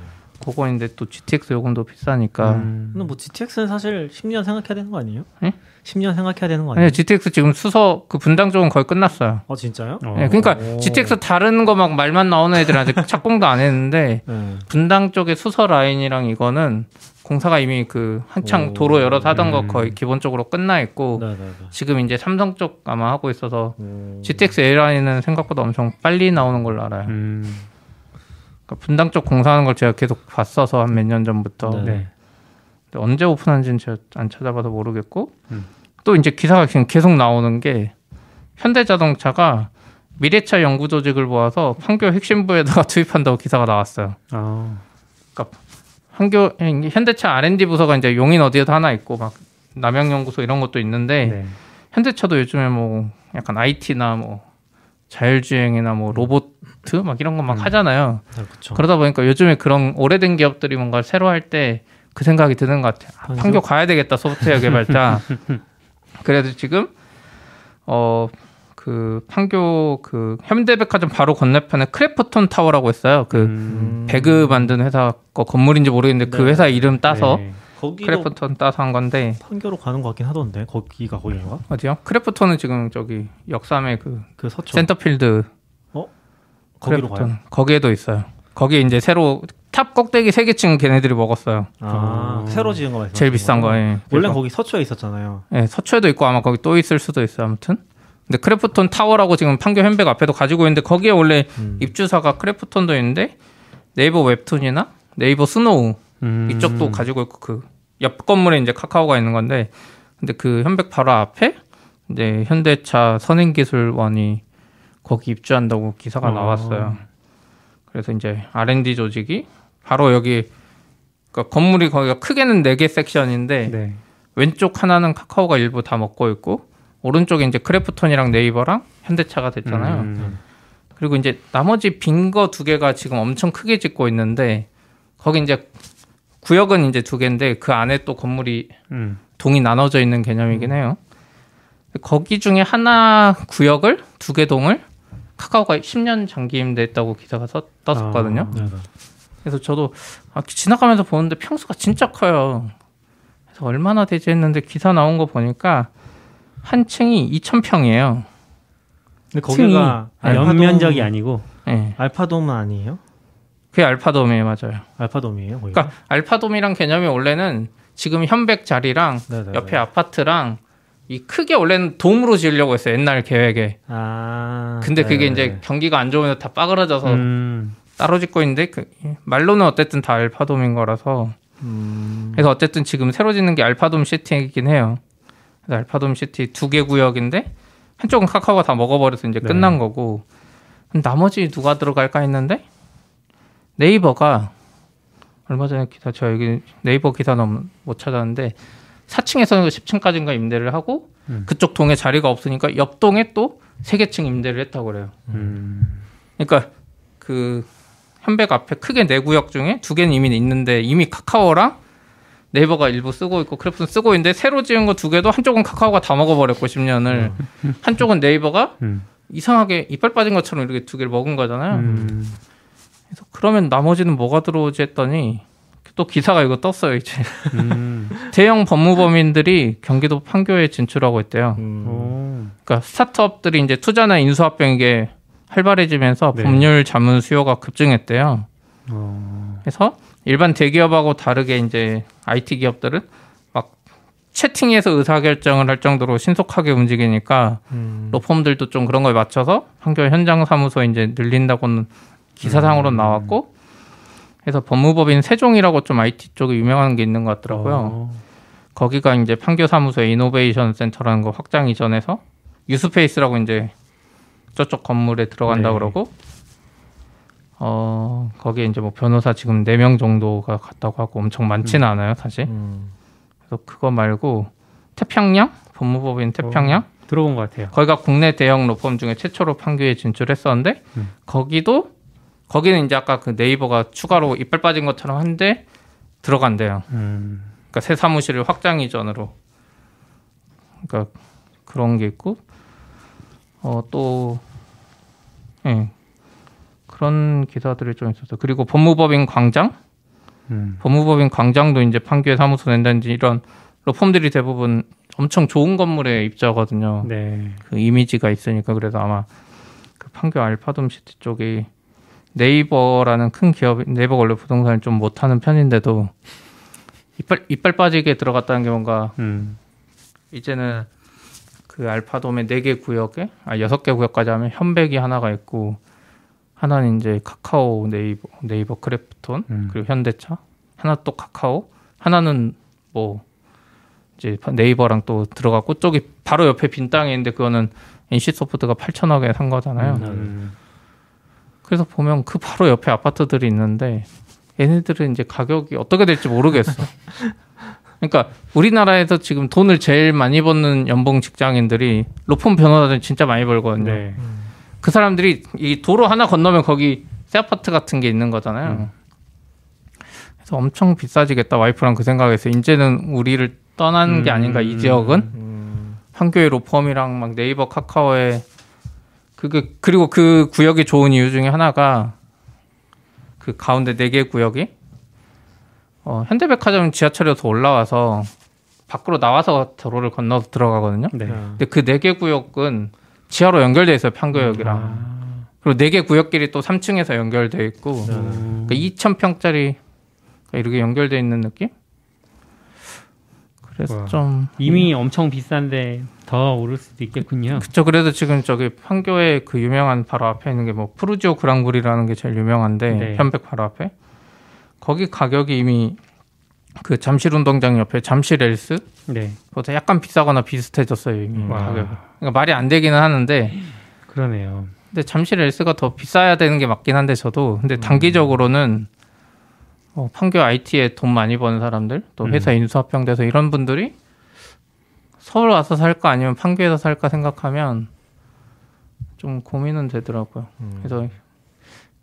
S4: 그거인데 또 GTX 요금도 비싸니까.
S2: 음.
S3: 근데 뭐 GTX는 사실 10년 생각해야 되는 거 아니에요?
S4: 네?
S3: 10년 생각해야 되는 거 아니에요?
S4: 아니 GTX 지금 수서 그 분당 쪽은 거의 끝났어요.
S3: 어 진짜요?
S2: 어.
S4: 예, 그러니까
S3: 오.
S4: GTX 다른 거 막 말만 나오는 애들 아직 <laughs> 착공도 안 했는데
S3: 네.
S4: 분당 쪽의 수서 라인이랑 이거는 공사가 이미 그 한창
S3: 오.
S4: 도로 열어 하던 거
S2: 음.
S4: 거의 기본적으로 끝나 있고
S3: 네, 네, 네.
S4: 지금 이제 삼성 쪽 아마 하고 있어서
S3: 오.
S4: GTX A 라인은 생각보다 엄청 빨리 나오는 걸로 알아요.
S2: 음.
S4: 그러니까 분당 쪽 공사하는 걸 제가 계속 봤어서 한 몇 년 전부터
S3: 네.
S2: 네.
S4: 언제 오픈한지는 제가 안 찾아봐서 모르겠고
S2: 음.
S4: 또 이제 기사가 계속 나오는 게 현대자동차가 미래차 연구 조직을 모아서 판교 핵심부에다가 <laughs> 투입한다고 기사가 나왔어요.
S2: 아.
S4: 판교 현대차 R&D 부서가 이제 용인 어디에도 하나 있고 막 남양연구소 이런 것도 있는데
S2: 네.
S4: 현대차도 요즘에 뭐 약간 IT나 뭐 자율주행이나 뭐 로봇 막 이런 거막
S2: 음.
S4: 하잖아요.
S3: 네, 그쵸.
S4: 그러다 보니까 요즘에 그런 오래된 기업들이 뭔가 새로 할 때 그 생각이 드는 것 같아요. 아,
S3: 판교?
S4: 가야 되겠다 소프트웨어 개발자. <laughs> 그래도 지금 어 그 판교 그 현대백화점 바로 건너편에 크래프톤 타워라고 있어요. 그
S2: 음.
S4: 배그 만드는 회사 거 건물인지 모르겠는데 그
S3: 네.
S4: 회사 이름 따서
S2: 네.
S3: 거기도
S4: 크래프톤 따서 한 건데
S3: 판교로 가는 것 같긴 하던데 거기가 거기인가?
S4: 어디요? 크래프톤은 지금 저기 역삼의 그
S3: 그 서초
S4: 센터필드
S3: 거기로
S4: 크래프톤
S3: 가요?
S4: 거기에도 있어요. 거기에 이제 새로 탑 꼭대기 세 개층 걔네들이 먹었어요.
S3: 아,
S2: 어.
S3: 새로 지은 거.
S4: 제일 비싼 거에.
S3: 원래 거기 서초에 있었잖아요.
S4: 예, 서초에도 있고 아마 거기 또 있을 수도 있어요. 아무튼. 근데 크래프톤 타워라고 지금 판교 현백 앞에도 가지고 있는데 거기에 원래
S3: 음.
S4: 입주사가 크래프톤도 있는데 네이버 웹툰이나 네이버 스노우
S2: 음.
S4: 이쪽도 가지고 있고 그 옆 건물에 이제 카카오가 있는 건데 근데 그 현백 바로 앞에 이제 현대차 선행기술원이 거기 입주한다고 기사가
S2: 어.
S4: 나왔어요. 그래서 이제 R&D 조직이 바로 여기 그러니까 건물이 거기가 크게는 네 개 섹션인데
S2: 네.
S4: 왼쪽 하나는 카카오가 일부 다 먹고 있고 오른쪽에 이제 크래프톤이랑 네이버랑 현대차가 됐잖아요.
S2: 음.
S4: 그리고 이제 나머지 빈 거 두 개가 지금 엄청 크게 짓고 있는데 거기 이제 구역은 이제 두 개인데 그 안에 또 건물이
S2: 음.
S4: 동이 나눠져 있는 개념이긴 해요. 거기 중에 하나 구역을 두 개 동을 카카오가 10년 장기 임대했다고 기사가 써, 떴었거든요.
S2: 아.
S3: 네, 네.
S4: 그래서 저도 아, 지나가면서 보는데 평수가 진짜 커요. 그래서 얼마나 되지 했는데 기사 나온 거 보니까 한 층이 2,000평이에요.
S3: 근데
S2: 층이
S3: 거기가
S2: 아,
S3: 알파돔-
S2: 연면적이 아니고
S4: 예.
S3: 알파돔은 아니에요?
S4: 그게 알파돔이에요, 맞아요.
S3: 알파돔이에요, 거기가?
S4: 그러니까 알파돔이랑 개념이 원래는 지금 현백 자리랑
S3: 네네네.
S4: 옆에 아파트랑 이 크게 원래는 돔으로 지으려고 했어요, 옛날 계획에.
S3: 아.
S4: 근데 그게
S3: 네네네.
S4: 이제 경기가 안 좋으면서 다 빠그러져서
S2: 음.
S4: 따로 짓고 있는데 그 말로는 어쨌든 다 알파돔인 거라서
S3: 음.
S4: 그래서 어쨌든 지금 새로 짓는 게 알파돔 시티이긴 해요. 그래서 알파돔 시티 두 개 구역인데 한쪽은 카카오가 다 먹어버려서 이제
S2: 네.
S4: 끝난 거고 나머지 누가 들어갈까 했는데 네이버가 얼마 전에 기사 저 여기 네이버 기사는 못 찾았는데 4층에서 10층까지인가 임대를 하고
S2: 음.
S4: 그쪽 동에 자리가 없으니까 옆 동에 또세개층 임대를 했다고 그래요.
S2: 음.
S4: 그러니까 그 현백 앞에 크게 네 구역 중에 두 개는 이미 있는데 이미 카카오랑 네이버가 일부 쓰고 있고 크래프톤 쓰고 있는데 새로 지은 거 두 개도 한쪽은 카카오가 다 먹어버렸고 10년을 한쪽은 네이버가
S2: 음.
S4: 이상하게 이빨 빠진 것처럼 이렇게 두 개를 먹은 거잖아요.
S2: 음.
S4: 그래서 그러면 나머지는 뭐가 들어오지 했더니 또 기사가 이거 떴어요 이제
S2: 음. <laughs>
S4: 대형 법무법인들이 경기도 판교에 진출하고 있대요.
S3: 음.
S2: 오.
S4: 그러니까 스타트업들이 이제 투자나 인수합병 이게 활발해지면서
S2: 네.
S4: 법률 자문 수요가 급증했대요.
S2: 어.
S4: 그래서 일반 대기업하고 다르게 이제 IT 기업들은 막 채팅에서 의사결정을 할 정도로 신속하게 움직이니까
S3: 음.
S4: 로펌들도 좀 그런 거에 맞춰서 판교 현장 사무소 이제 늘린다고는 기사상으로
S2: 음.
S4: 나왔고 그래서 법무법인 세종이라고 좀 IT 쪽에 유명한 게 있는 것 같더라고요.
S2: 어.
S4: 거기가 이제 판교 사무소의 이노베이션 센터라는 거 확장 이전해서 유스페이스라고 이제 저쪽 건물에 들어간다
S2: 네.
S4: 그러고 어 거기에 이제 뭐 변호사 지금 4명 정도가 갔다고 하고 엄청 많지는 않아요 사실
S3: 음.
S4: 그래서 그거 말고 태평양 법무법인 태평양
S2: 들어본 것 같아요.
S4: 거기가 국내 대형 로펌 중에 최초로 판교에 진출했었는데
S2: 음.
S4: 거기도 거기는 이제 아까 그 네이버가 추가로 이빨 빠진 것처럼 한데 들어간대요
S2: 음.
S4: 그러니까 새 사무실을 확장 이전으로 그러니까 그런 게 있고 어또 예. 그런 기사들이 좀 있었어요. 그리고 법무법인 광장
S2: 음.
S4: 법무법인 광장도 이제 판교에 사무소 낸다든지 이런 로펌들이 대부분 엄청 좋은 건물에 입주하거든요.
S2: 네.
S4: 그 이미지가 있으니까 그래서 아마 그 판교 알파돔 시티 쪽이 네이버라는 큰 기업 네이버 원래 부동산을 좀 못하는 편인데도 이빨 이빨 빠지게 들어갔다는 게 뭔가
S2: 음.
S4: 이제는 그 알파돔의 네개 구역에 아 여섯 개 구역까지 하면 현백이 하나가 있고 하나는 이제 카카오 네이버 네이버 크래프톤
S2: 음.
S4: 그리고 현대차 하나 또 카카오 하나는 뭐 이제 네이버랑 또 들어갔고 쪽이 바로 옆에 빈 땅이 있는데 그거는 NC소프트가 8천억에 산 거잖아요.
S2: 음.
S4: 그래서 보면 그 바로 옆에 아파트들이 있는데 얘네들은 이제 가격이 어떻게 될지 모르겠어. <laughs> 그러니까 우리나라에서 지금 돈을 제일 많이 버는 연봉 직장인들이 로펌 변호사들 진짜 많이 벌거든요.
S2: 네.
S4: 그 사람들이 이 도로 하나 건너면 거기 새 아파트 같은 게 있는 거잖아요.
S2: 음.
S4: 그래서 엄청 비싸지겠다 와이프랑 그 생각에서 이제는 우리를 떠나는 게
S2: 음.
S4: 아닌가 이 지역은
S3: 음.
S4: 판교의 로펌이랑 막 네이버 카카오에 그게 그리고 그 구역이 좋은 이유 중에 하나가 그 가운데 네 개 구역이 어, 현대백화점 지하철에서 올라와서 밖으로 나와서 도로를 건너서 들어가거든요.
S2: 네.
S4: 근데 그 네 개 구역은 지하로 연결돼 있어요 판교역이랑
S2: 아.
S4: 그리고 네 개 구역끼리 또 3층에서 연결돼 있고
S2: 음.
S4: 그러니까 2,000평짜리 이렇게 연결돼 있는 느낌? 그래서
S2: 와.
S4: 좀
S2: 이미 엄청 비싼데 더 오를 수도 있겠군요.
S4: 그쵸 그래도 지금 저기 판교에 그 유명한 바로 앞에 있는 게뭐 푸르지오 그랑브리라는 게 제일 유명한데
S2: 네.
S4: 현백 바로 앞에 거기 가격이 이미 그 잠실 운동장 옆에 잠실 rel스
S2: 네.
S4: 보다 약간 비싸거나 비슷해졌어요 이미
S2: 와.
S4: 가격. 그러니까 말이 안 되기는 하는데
S2: 그러네요.
S4: 근데 잠실 엘스가 더 비싸야 되는 게 맞긴 한데 저도 근데 단기적으로는 어, 판교 IT에 돈 많이 버는 사람들 또 회사
S2: 음.
S4: 인수합병돼서 이런 분들이 서울 와서 살까 아니면 판교에서 살까 생각하면 좀 고민은 되더라고요.
S3: 음.
S4: 그래서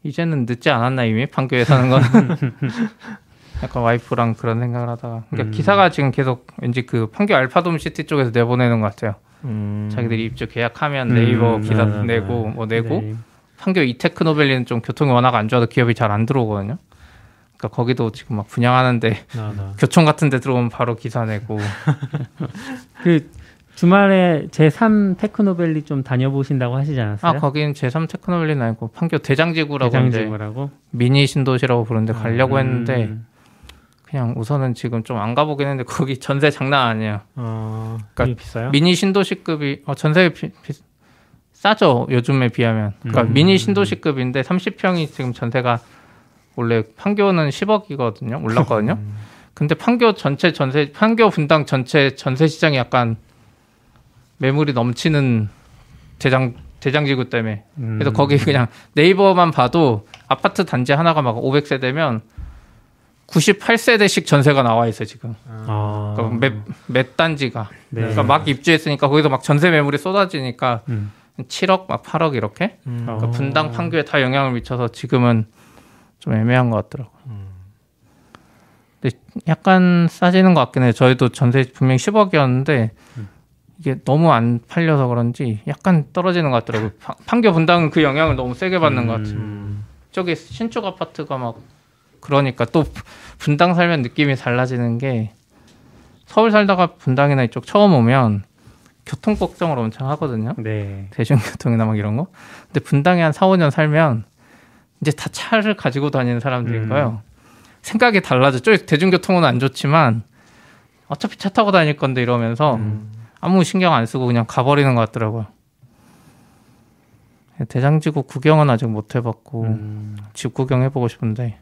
S4: 이제는 늦지 않았나 이미 판교에 사는 건 <laughs> 약간 와이프랑 그런 생각을 하다가 그러니까
S2: 음.
S4: 기사가 지금 계속 왠지 그 판교 알파돔 시티 쪽에서 내보내는 것 같아요.
S3: 음.
S4: 자기들이 입주 계약하면 네이버
S2: 음,
S4: 기사
S2: 네, 네,
S4: 내고 뭐 내고
S2: 네.
S4: 판교 이테크노밸리는 좀 교통이 워낙 안 좋아서 기업이 잘 안 들어오거든요. 그러니까 거기도 지금 막 분양하는데
S2: 나, 나. <laughs>
S4: 교총 같은 데 들어오면 바로 기사 내고 <laughs>
S2: 그 주말에 제3 테크노밸리 좀 다녀보신다고 하시지 않았어요?
S4: 아 거긴 제3 테크노밸리는 아니고 판교 대장지구라고
S2: 대장지구라고
S4: 미니 신도시라고 부르는데 가려고
S2: 음.
S4: 했는데 그냥 우선은 지금 좀 안 가보긴 했는데 거기 전세 장난 아니에요.
S3: 어,
S4: 그러니까
S3: 비싸요?
S4: 미니 신도시급이 어, 전세 비, 비, 싸죠 요즘에 비하면. 그러니까
S2: 음.
S4: 미니 신도시급인데 30평이 지금 전세가 원래 판교는 10억이거든요. 올랐거든요.
S3: 음.
S4: 근데 판교 전체 전세 판교 분당 전체 전세 시장이 약간 매물이 넘치는 대장 대장지구 때문에 그래서
S2: 음.
S4: 거기 그냥 네이버만 봐도 아파트 단지 하나가 막 500세대면 98세대씩 전세가 나와 있어 요 지금.
S2: 아.
S4: 그러니까 몇, 몇 단지가.
S2: 네.
S4: 그러니까 막 입주했으니까 거기서 막 전세 매물이 쏟아지니까
S2: 음.
S4: 7억 막 8억 이렇게.
S3: 음.
S2: 어.
S4: 그러니까 분당 판교에 다 영향을 미쳐서 지금은 좀 애매한 것 같더라고. 요
S3: 음.
S4: 근데 약간 싸지는 것 같긴 해요. 저희도 전세 분명 10억이었는데 이게 너무 안 팔려서 그런지 약간 떨어지는 것 같더라고요. 파- 판교 분당은 그 영향을 너무 세게 받는 것 같아요.
S2: 음.
S4: 저기 신축 아파트가 막 그러니까 또 분당 살면 느낌이 달라지는 게 서울 살다가 분당이나 이쪽 처음 오면 교통 걱정을 엄청 하거든요.
S2: 네.
S4: 대중교통이나 막 이런 거. 근데 분당에 한 4, 5년 살면 이제 다 차를 가지고 다니는 사람들인
S2: 음.
S4: 거예요. 생각이 달라져. 저 대중교통은 안 좋지만 어차피 차 타고 다닐 건데 이러면서
S2: 음.
S4: 아무 신경 안 쓰고 그냥 가버리는 것 같더라고요. 대장지구 구경은 아직 못 해봤고
S2: 음.
S4: 집 구경 해보고 싶은데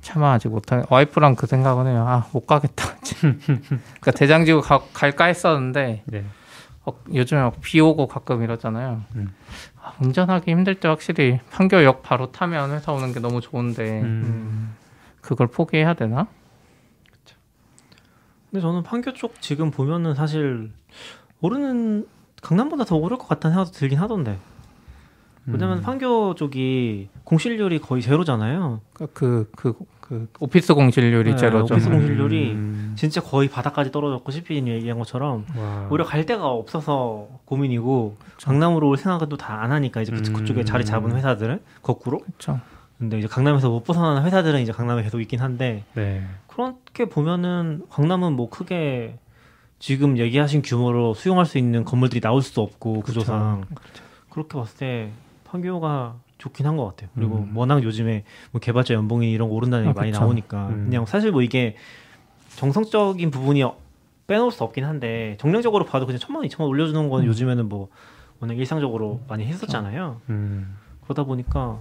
S4: 차마 아직 못하. 와이프랑 그 생각은 해요. 아 못 가겠다. <laughs> 그러니까 대장지구 가- 갈까 했었는데
S2: 네.
S4: 어, 요즘에 막비 오고 가끔 이러잖아요.
S2: 음.
S4: 아, 운전하기 힘들 때 확실히 판교역 바로 타면 회사 오는 게 너무 좋은데
S2: 음.
S3: 음.
S4: 그걸 포기해야 되나?
S3: 근데 저는 판교 쪽 지금 보면은 사실 오르는 강남보다 더 오를 것 같다는 생각도 들긴 하던데. 왜냐면
S2: 음.
S3: 판교 쪽이 공실률이 거의 제로잖아요.
S4: 그 그 그그 오피스 공실률이
S3: 네,
S4: 제로죠.
S3: 오피스 공실률이
S2: 음.
S3: 진짜 거의 바닥까지 떨어졌고 CP님 얘기한 것처럼
S2: 와.
S3: 오히려 갈 데가 없어서 고민이고 강남으로 올 생각은 또 다 안 하니까 이제 그,
S2: 음.
S3: 그쪽에 자리 잡은 회사들은 거꾸로
S4: 그렇죠.
S3: 근데 이제 강남에서 못 벗어나는 회사들은 이제 강남에 계속 있긴 한데
S2: 네.
S3: 그렇게 보면은 강남은 뭐 크게 지금 얘기하신 규모로 수용할 수 있는 건물들이 나올 수도 없고 구조상 그렇게 봤을 때 판교가 좋긴 한 것 같아요. 그리고
S2: 음.
S3: 워낙 요즘에 뭐 개발자 연봉이 이런 거 오른다는 얘기
S2: 아,
S3: 많이
S2: 그쵸.
S3: 나오니까
S2: 음.
S3: 그냥 사실 뭐 이게 정성적인 부분이 빼놓을 수 없긴 한데 정량적으로 봐도 그냥 천만 원, 이천만 원 올려주는 건
S4: 음.
S3: 요즘에는 뭐 워낙 일상적으로 많이 했었잖아요.
S2: 음.
S3: 그러다 보니까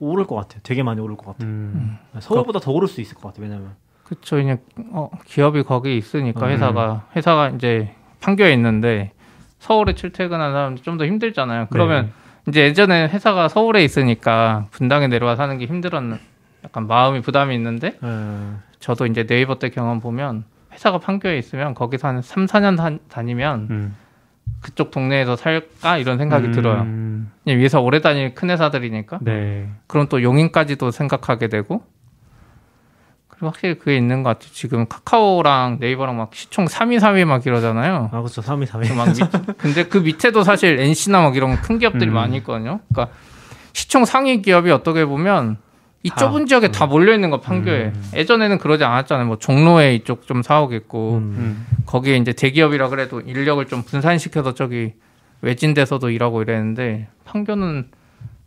S3: 오를 것 같아요. 되게 많이 오를 것 같아요.
S2: 음.
S3: 서울보다 더 오를 수 있을 것 같아요. 왜냐면
S4: 그렇죠. 그냥 어, 기업이 거기 있으니까
S3: 음.
S4: 회사가 회사가 이제 판교에 있는데 서울에 출퇴근하는 사람들 좀더 힘들잖아요. 그러면
S2: 네.
S4: 이제 예전에 회사가 서울에 있으니까 분당에 내려와 사는 게 힘들었는 약간 마음이 부담이 있는데
S3: 어,
S4: 저도 이제 네이버 때 경험 보면 회사가 판교에 있으면 거기서 한 3, 4년 다, 다니면
S2: 음.
S4: 그쪽 동네에서 살까 이런 생각이
S2: 음.
S4: 들어요. 위에서 오래 다니는 큰 회사들이니까.
S2: 네.
S4: 그럼 또 용인까지도 생각하게 되고 그리고 확실히 그게 있는 것 같아요. 지금 카카오랑 네이버랑 막 시총 3위, 3위 막 이러잖아요.
S3: 아 그렇죠. 3위, 4위.
S4: 막 밑- <laughs> 근데 그 밑에도 사실 NC나 막 이런 큰 기업들이
S2: 음.
S4: 많이 있거든요. 그러니까 시총 상위 기업이 어떻게 보면 이
S3: 다.
S4: 좁은 지역에 다 몰려 있는 거 판교에.
S2: 음.
S4: 예전에는 그러지 않았잖아요. 뭐 종로에 이쪽 좀 사오겠고
S3: 음.
S2: 음.
S4: 거기에 이제 대기업이라 그래도 인력을 좀 분산시켜서 저기 외진 데서도 일하고 이랬는데 판교는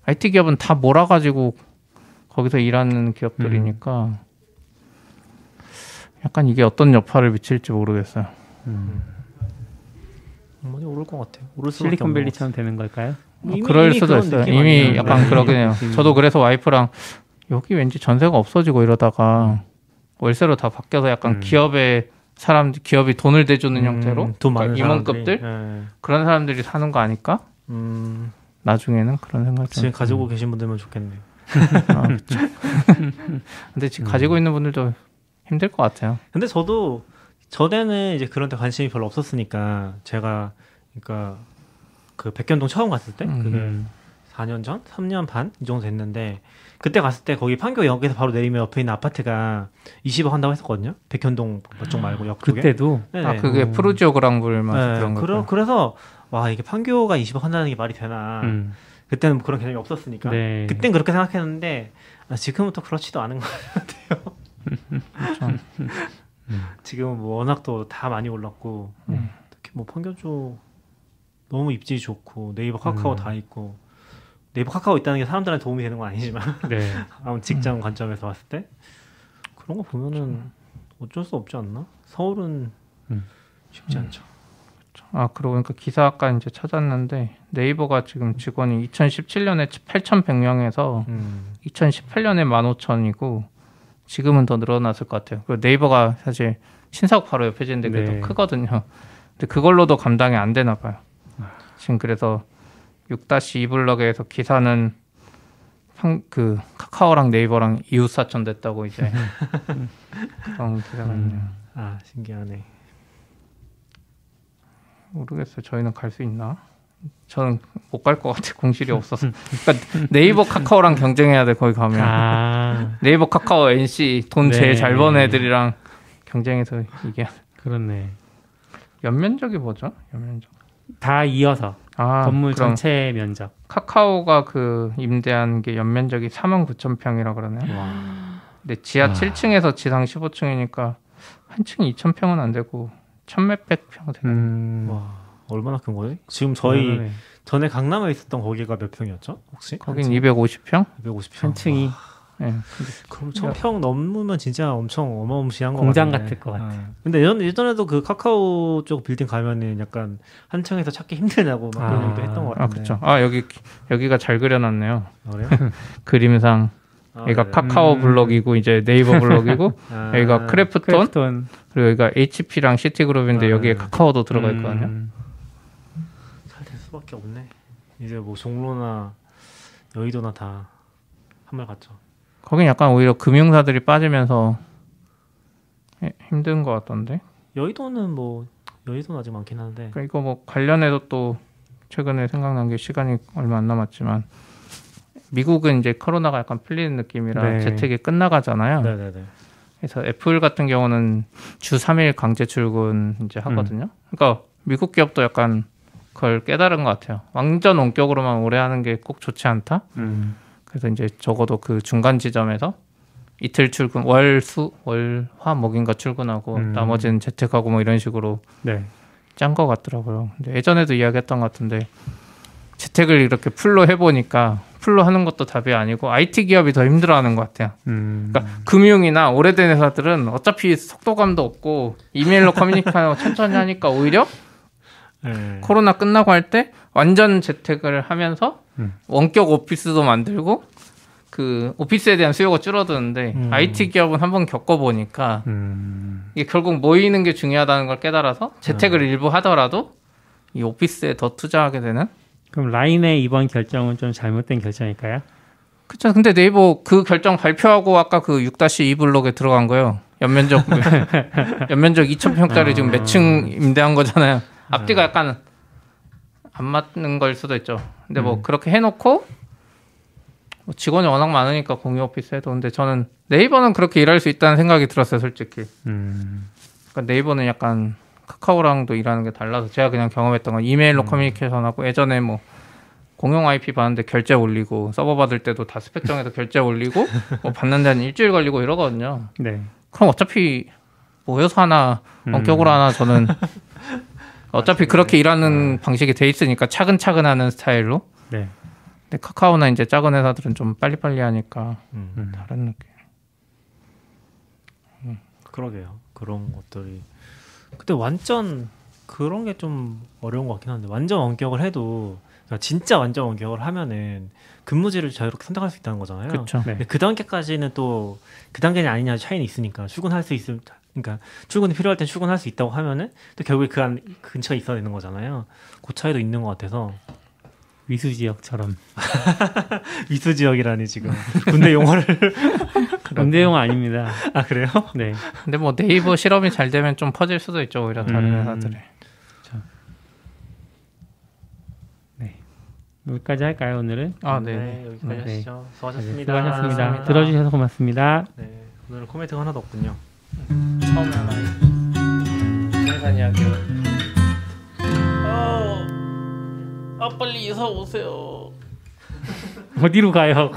S4: IT 기업은 다 몰아가지고 거기서 일하는 기업들이니까 약간 이게 어떤 여파를 미칠지 모르겠어요.
S2: 음.
S3: 많이 오를 것 같아요. 오를
S2: 실리콘밸리처럼 되는 걸까요?
S4: 뭐
S3: 이미-
S4: 그럴
S3: 이미
S4: 수도 있어요. 이미
S3: 아니에요?
S4: 약간
S2: 네.
S4: 그러긴 해요.
S2: 느낌이.
S4: 저도 그래서 와이프랑 여기 왠지 전세가 없어지고 이러다가 월세로 다 바뀌어서 약간
S2: 음.
S4: 기업에 사람 기업이 돈을 대주는
S3: 음,
S4: 형태로
S3: 돈 많은
S4: 그러니까 임원급들.
S3: 예.
S4: 그런 사람들이 사는 거 아닐까?
S3: 음,
S4: 나중에는 그런 생각이 좀
S3: 지금 가지고 계신 분들만 좋겠네요.
S4: 아, 그쵸. <laughs> 근데 지금 가지고 있는 분들도 힘들 것 같아요.
S3: 근데 저도 전에는 이제 그런 데 관심이 별로 없었으니까 제가 그러니까 그 백현동 처음 갔을 때
S4: 음.
S3: 그게
S2: 음.
S3: 4년 전, 3년 반 이 정도 됐는데 그때 갔을 때 거기 판교역에서 바로 내리면 옆에 있는 아파트가 20억 한다고 했었거든요. 백현동 쪽 말고 역 쪽에.
S2: 그때도
S3: 네네.
S4: 아 그게
S2: 음.
S4: 프루지오 그랑블 맛
S3: 네,
S4: 그런 거.
S3: 그러, 그래서 와 이게 판교가 20억 한다는 게 말이 되나.
S2: 음.
S3: 그때는 뭐 그런 개념이 없었으니까.
S2: 네.
S3: 그땐 그렇게 생각했는데 아, 지금은 또 그렇지도 않은 것 같아요.
S4: 그렇죠.
S3: 지금은 뭐 워낙 또 다 많이 올랐고
S4: 음.
S3: 특히 뭐 판교 쪽 너무 입지 좋고 네이버 카카오
S2: 음.
S3: 다 있고 네이버 카카오 있다는 게 사람들한테 도움이 되는 건 아니지만 <laughs>
S2: 네. <laughs>
S3: 아무 직장 관점에서 봤을 때 그런 거 보면은 어쩔 수 없지 않나? 서울은
S2: 음.
S3: 쉽지 않죠.
S4: 아 그러고 보니까 기사 아까 이제 찾았는데 네이버가 지금 직원이 2017년에 8,100명에서
S3: 음.
S4: 2018년에 15,000이고 지금은 더 늘어났을 것 같아요. 그리고 네이버가 사실 신사옥 바로 옆에 지는데 그게
S2: 네.
S4: 더 크거든요. 근데 그걸로도 감당이 안 되나 봐요. 지금 그래서 6-2 블럭에서 기사는 한- 그 카카오랑 네이버랑 이웃 사촌 됐다고 이제 <laughs> 그런 기사가 있네요.
S3: 아 신기하네.
S4: 모르겠어요. 저희는 갈 수 있나? 저는 못 갈 것 같아. 공실이 없어서. 그러니까 네이버 카카오랑 경쟁해야 돼. 거기 가면.
S2: 아
S4: 네이버 카카오 NC 돈
S2: 네.
S4: 제일 잘 버는 애들이랑 경쟁해서 이게
S2: 그렇네.
S4: 연면적이 뭐죠? 연면적.
S2: 다 이어서
S4: 아,
S2: 건물 전체 면적.
S4: 카카오가 그 임대한 게 연면적이 4만 9천 평이라 그러네요. 근데 지하
S2: 와.
S4: 7층에서 지상 15층이니까 한 층이 2천 평은 안 되고 천 몇백 평 되는.
S2: 음.
S3: 와 얼마나 큰 거지? 지금 저희
S2: 그러네.
S3: 전에 강남에 있었던 거기가 몇 평이었죠? 혹시?
S4: 거긴 250평?
S3: 250평.
S2: 한 층이
S4: 네.
S3: 그럼 1000평 넘으면 진짜 엄청 어마무시한 거
S2: 공장
S3: 같은데.
S2: 같을 것 같아.
S3: 어. 근데 예전, 예전에도 그 카카오 쪽 빌딩 가면은 약간 한 층에서 찾기 힘들다고 막 그런
S2: 아.
S3: 얘기도 했던 것
S4: 아,
S3: 같은데.
S4: 그렇죠. 아, 여기 여기가 잘 그려놨네요.
S3: 아, 그래요? <laughs>
S4: 그림상
S3: 아,
S4: 여기가
S3: 네네.
S4: 카카오
S2: 음.
S4: 블록이고 이제 네이버 블록이고
S3: 아,
S4: 여기가 크래프톤
S2: 크래프톤
S4: 그리고 여기가 HP랑 시티그룹인데
S3: 아,
S4: 여기에
S3: 네.
S4: 카카오도 들어가
S2: 음.
S4: 있거든요.
S3: 잘될 수밖에 없네. 이제 뭐 종로나 여의도나 다 한물갔죠.
S4: 거긴 약간 오히려 금융사들이 빠지면서 예, 힘든 것 같던데.
S3: 여의도는 뭐 여의도는 아직 많긴 한데.
S4: 그러니까 이거 뭐 관련해서 또 최근에 생각난 게 시간이 얼마 안 남았지만 미국은 이제 코로나가 약간 풀리는 느낌이라
S2: 네.
S4: 재택이 끝나가잖아요.
S3: 네네네.
S4: 그래서 애플 같은 경우는 주 3일 강제 출근 이제 하거든요. 그러니까 미국 기업도 약간 그걸 깨달은 것 같아요. 완전 원격으로만 오래 하는 게 꼭 좋지 않다.
S2: 음.
S4: 그래서 이제 적어도 그 중간 지점에서 이틀 출근 월 수 월 화 목인가 출근하고
S2: 음.
S4: 나머지는 재택하고 뭐 이런 식으로
S2: 네.
S4: 짠것 같더라고요. 근데 예전에도 이야기했던 것 같은데 재택을 이렇게 full로 해보니까 full로 하는 것도 답이 아니고 IT 기업이 더 힘들어하는 것 같아요.
S2: 음.
S4: 그러니까 금융이나 오래된 회사들은 어차피 속도감도 없고 이메일로 <laughs> 커뮤니케이션 천천히 하니까 오히려
S3: 네.
S4: 코로나 끝나고 할 때 완전 재택을 하면서
S2: 음.
S4: 원격 오피스도 만들고 그 오피스에 대한 수요가 줄어드는데
S3: 음.
S4: IT 기업은 한번 겪어보니까
S2: 음.
S4: 이게 결국 모이는 게 중요하다는 걸 깨달아서 재택을 일부 하더라도 이 오피스에 더 투자하게 되는
S2: 그럼 라인의 이번 결정은 좀 잘못된 결정일까요?
S4: 그쵸 근데 네이버 그 결정 발표하고 아까 그 6-2 블록에 들어간 거요 연면적 <laughs> 연면적 2,000평짜리 지금 몇 층 임대한 거잖아요 앞뒤가 약간 안 맞는 걸 수도 있죠 근데 뭐
S2: 음.
S4: 그렇게 해놓고 뭐 직원이 워낙 많으니까 공유 오피스 해도 근데 저는 네이버는 그렇게 일할 수 있다는 생각이 들었어요 솔직히
S2: 음.
S4: 그러니까 네이버는 약간 카카오랑도 일하는 게 달라서 제가 그냥 경험했던 건 이메일로 커뮤니케이션 하고 예전에 뭐 공용 IP 받는데 결제 올리고 서버 받을 때도 다 스펙 정해서 결제 올리고 뭐 <laughs> 받는 데는 일주일 걸리고 이러거든요.
S2: 네.
S4: 그럼 어차피 모여서 하나 원격으로
S2: 음.
S4: 하나 저는 <laughs> 어차피 그렇게 일하는 방식이 돼 있으니까 차근차근 하는 스타일로.
S2: 네.
S4: 근데 카카오나 이제 작은 회사들은 좀 빨리빨리 하니까
S3: 음.
S2: 음.
S4: 다른 느낌.
S3: 그러게요. 그런 것들이. 근데 완전 그런 게 좀 어려운 것 같긴 한데 완전 원격을 해도 그러니까 진짜 완전 원격을 하면은 근무지를 자유롭게 선택할 수 있다는 거잖아요.
S4: 그렇죠.
S2: 네.
S3: 그 단계까지는 또 그 단계냐 아니냐 차이는 있으니까 출근할 수 있을 그러니까 출근이 필요할 땐 출근할 수 있다고 하면은 또 결국에 그 안 근처에 있어야 되는 거잖아요. 그 차이도 있는 것 같아서
S2: 위수 지역처럼 <laughs>
S3: 위수 지역이라니 지금 군대 용어를 <laughs>
S2: 군대용 아닙니다.
S3: 아 그래요?
S2: 네.
S4: 근데 뭐 네이버 실험이 잘 되면 좀 퍼질 수도 있죠 오히려 다른
S2: 음.
S4: 회사들에.
S2: 여기까지 할까요 오늘은?
S4: 아 네.
S3: 여기까지
S2: 네.
S3: 하시죠. 수고하셨습니다.
S2: 수고하셨습니다.
S4: 수고하셨습니다.
S2: 들어주셔서 고맙습니다.
S3: 네, 오늘은 코멘트가 하나도 없군요.
S4: 처음에 하나 부동산 이야기로 아, 아 빨리 이사 오세요
S2: 어디로 가요?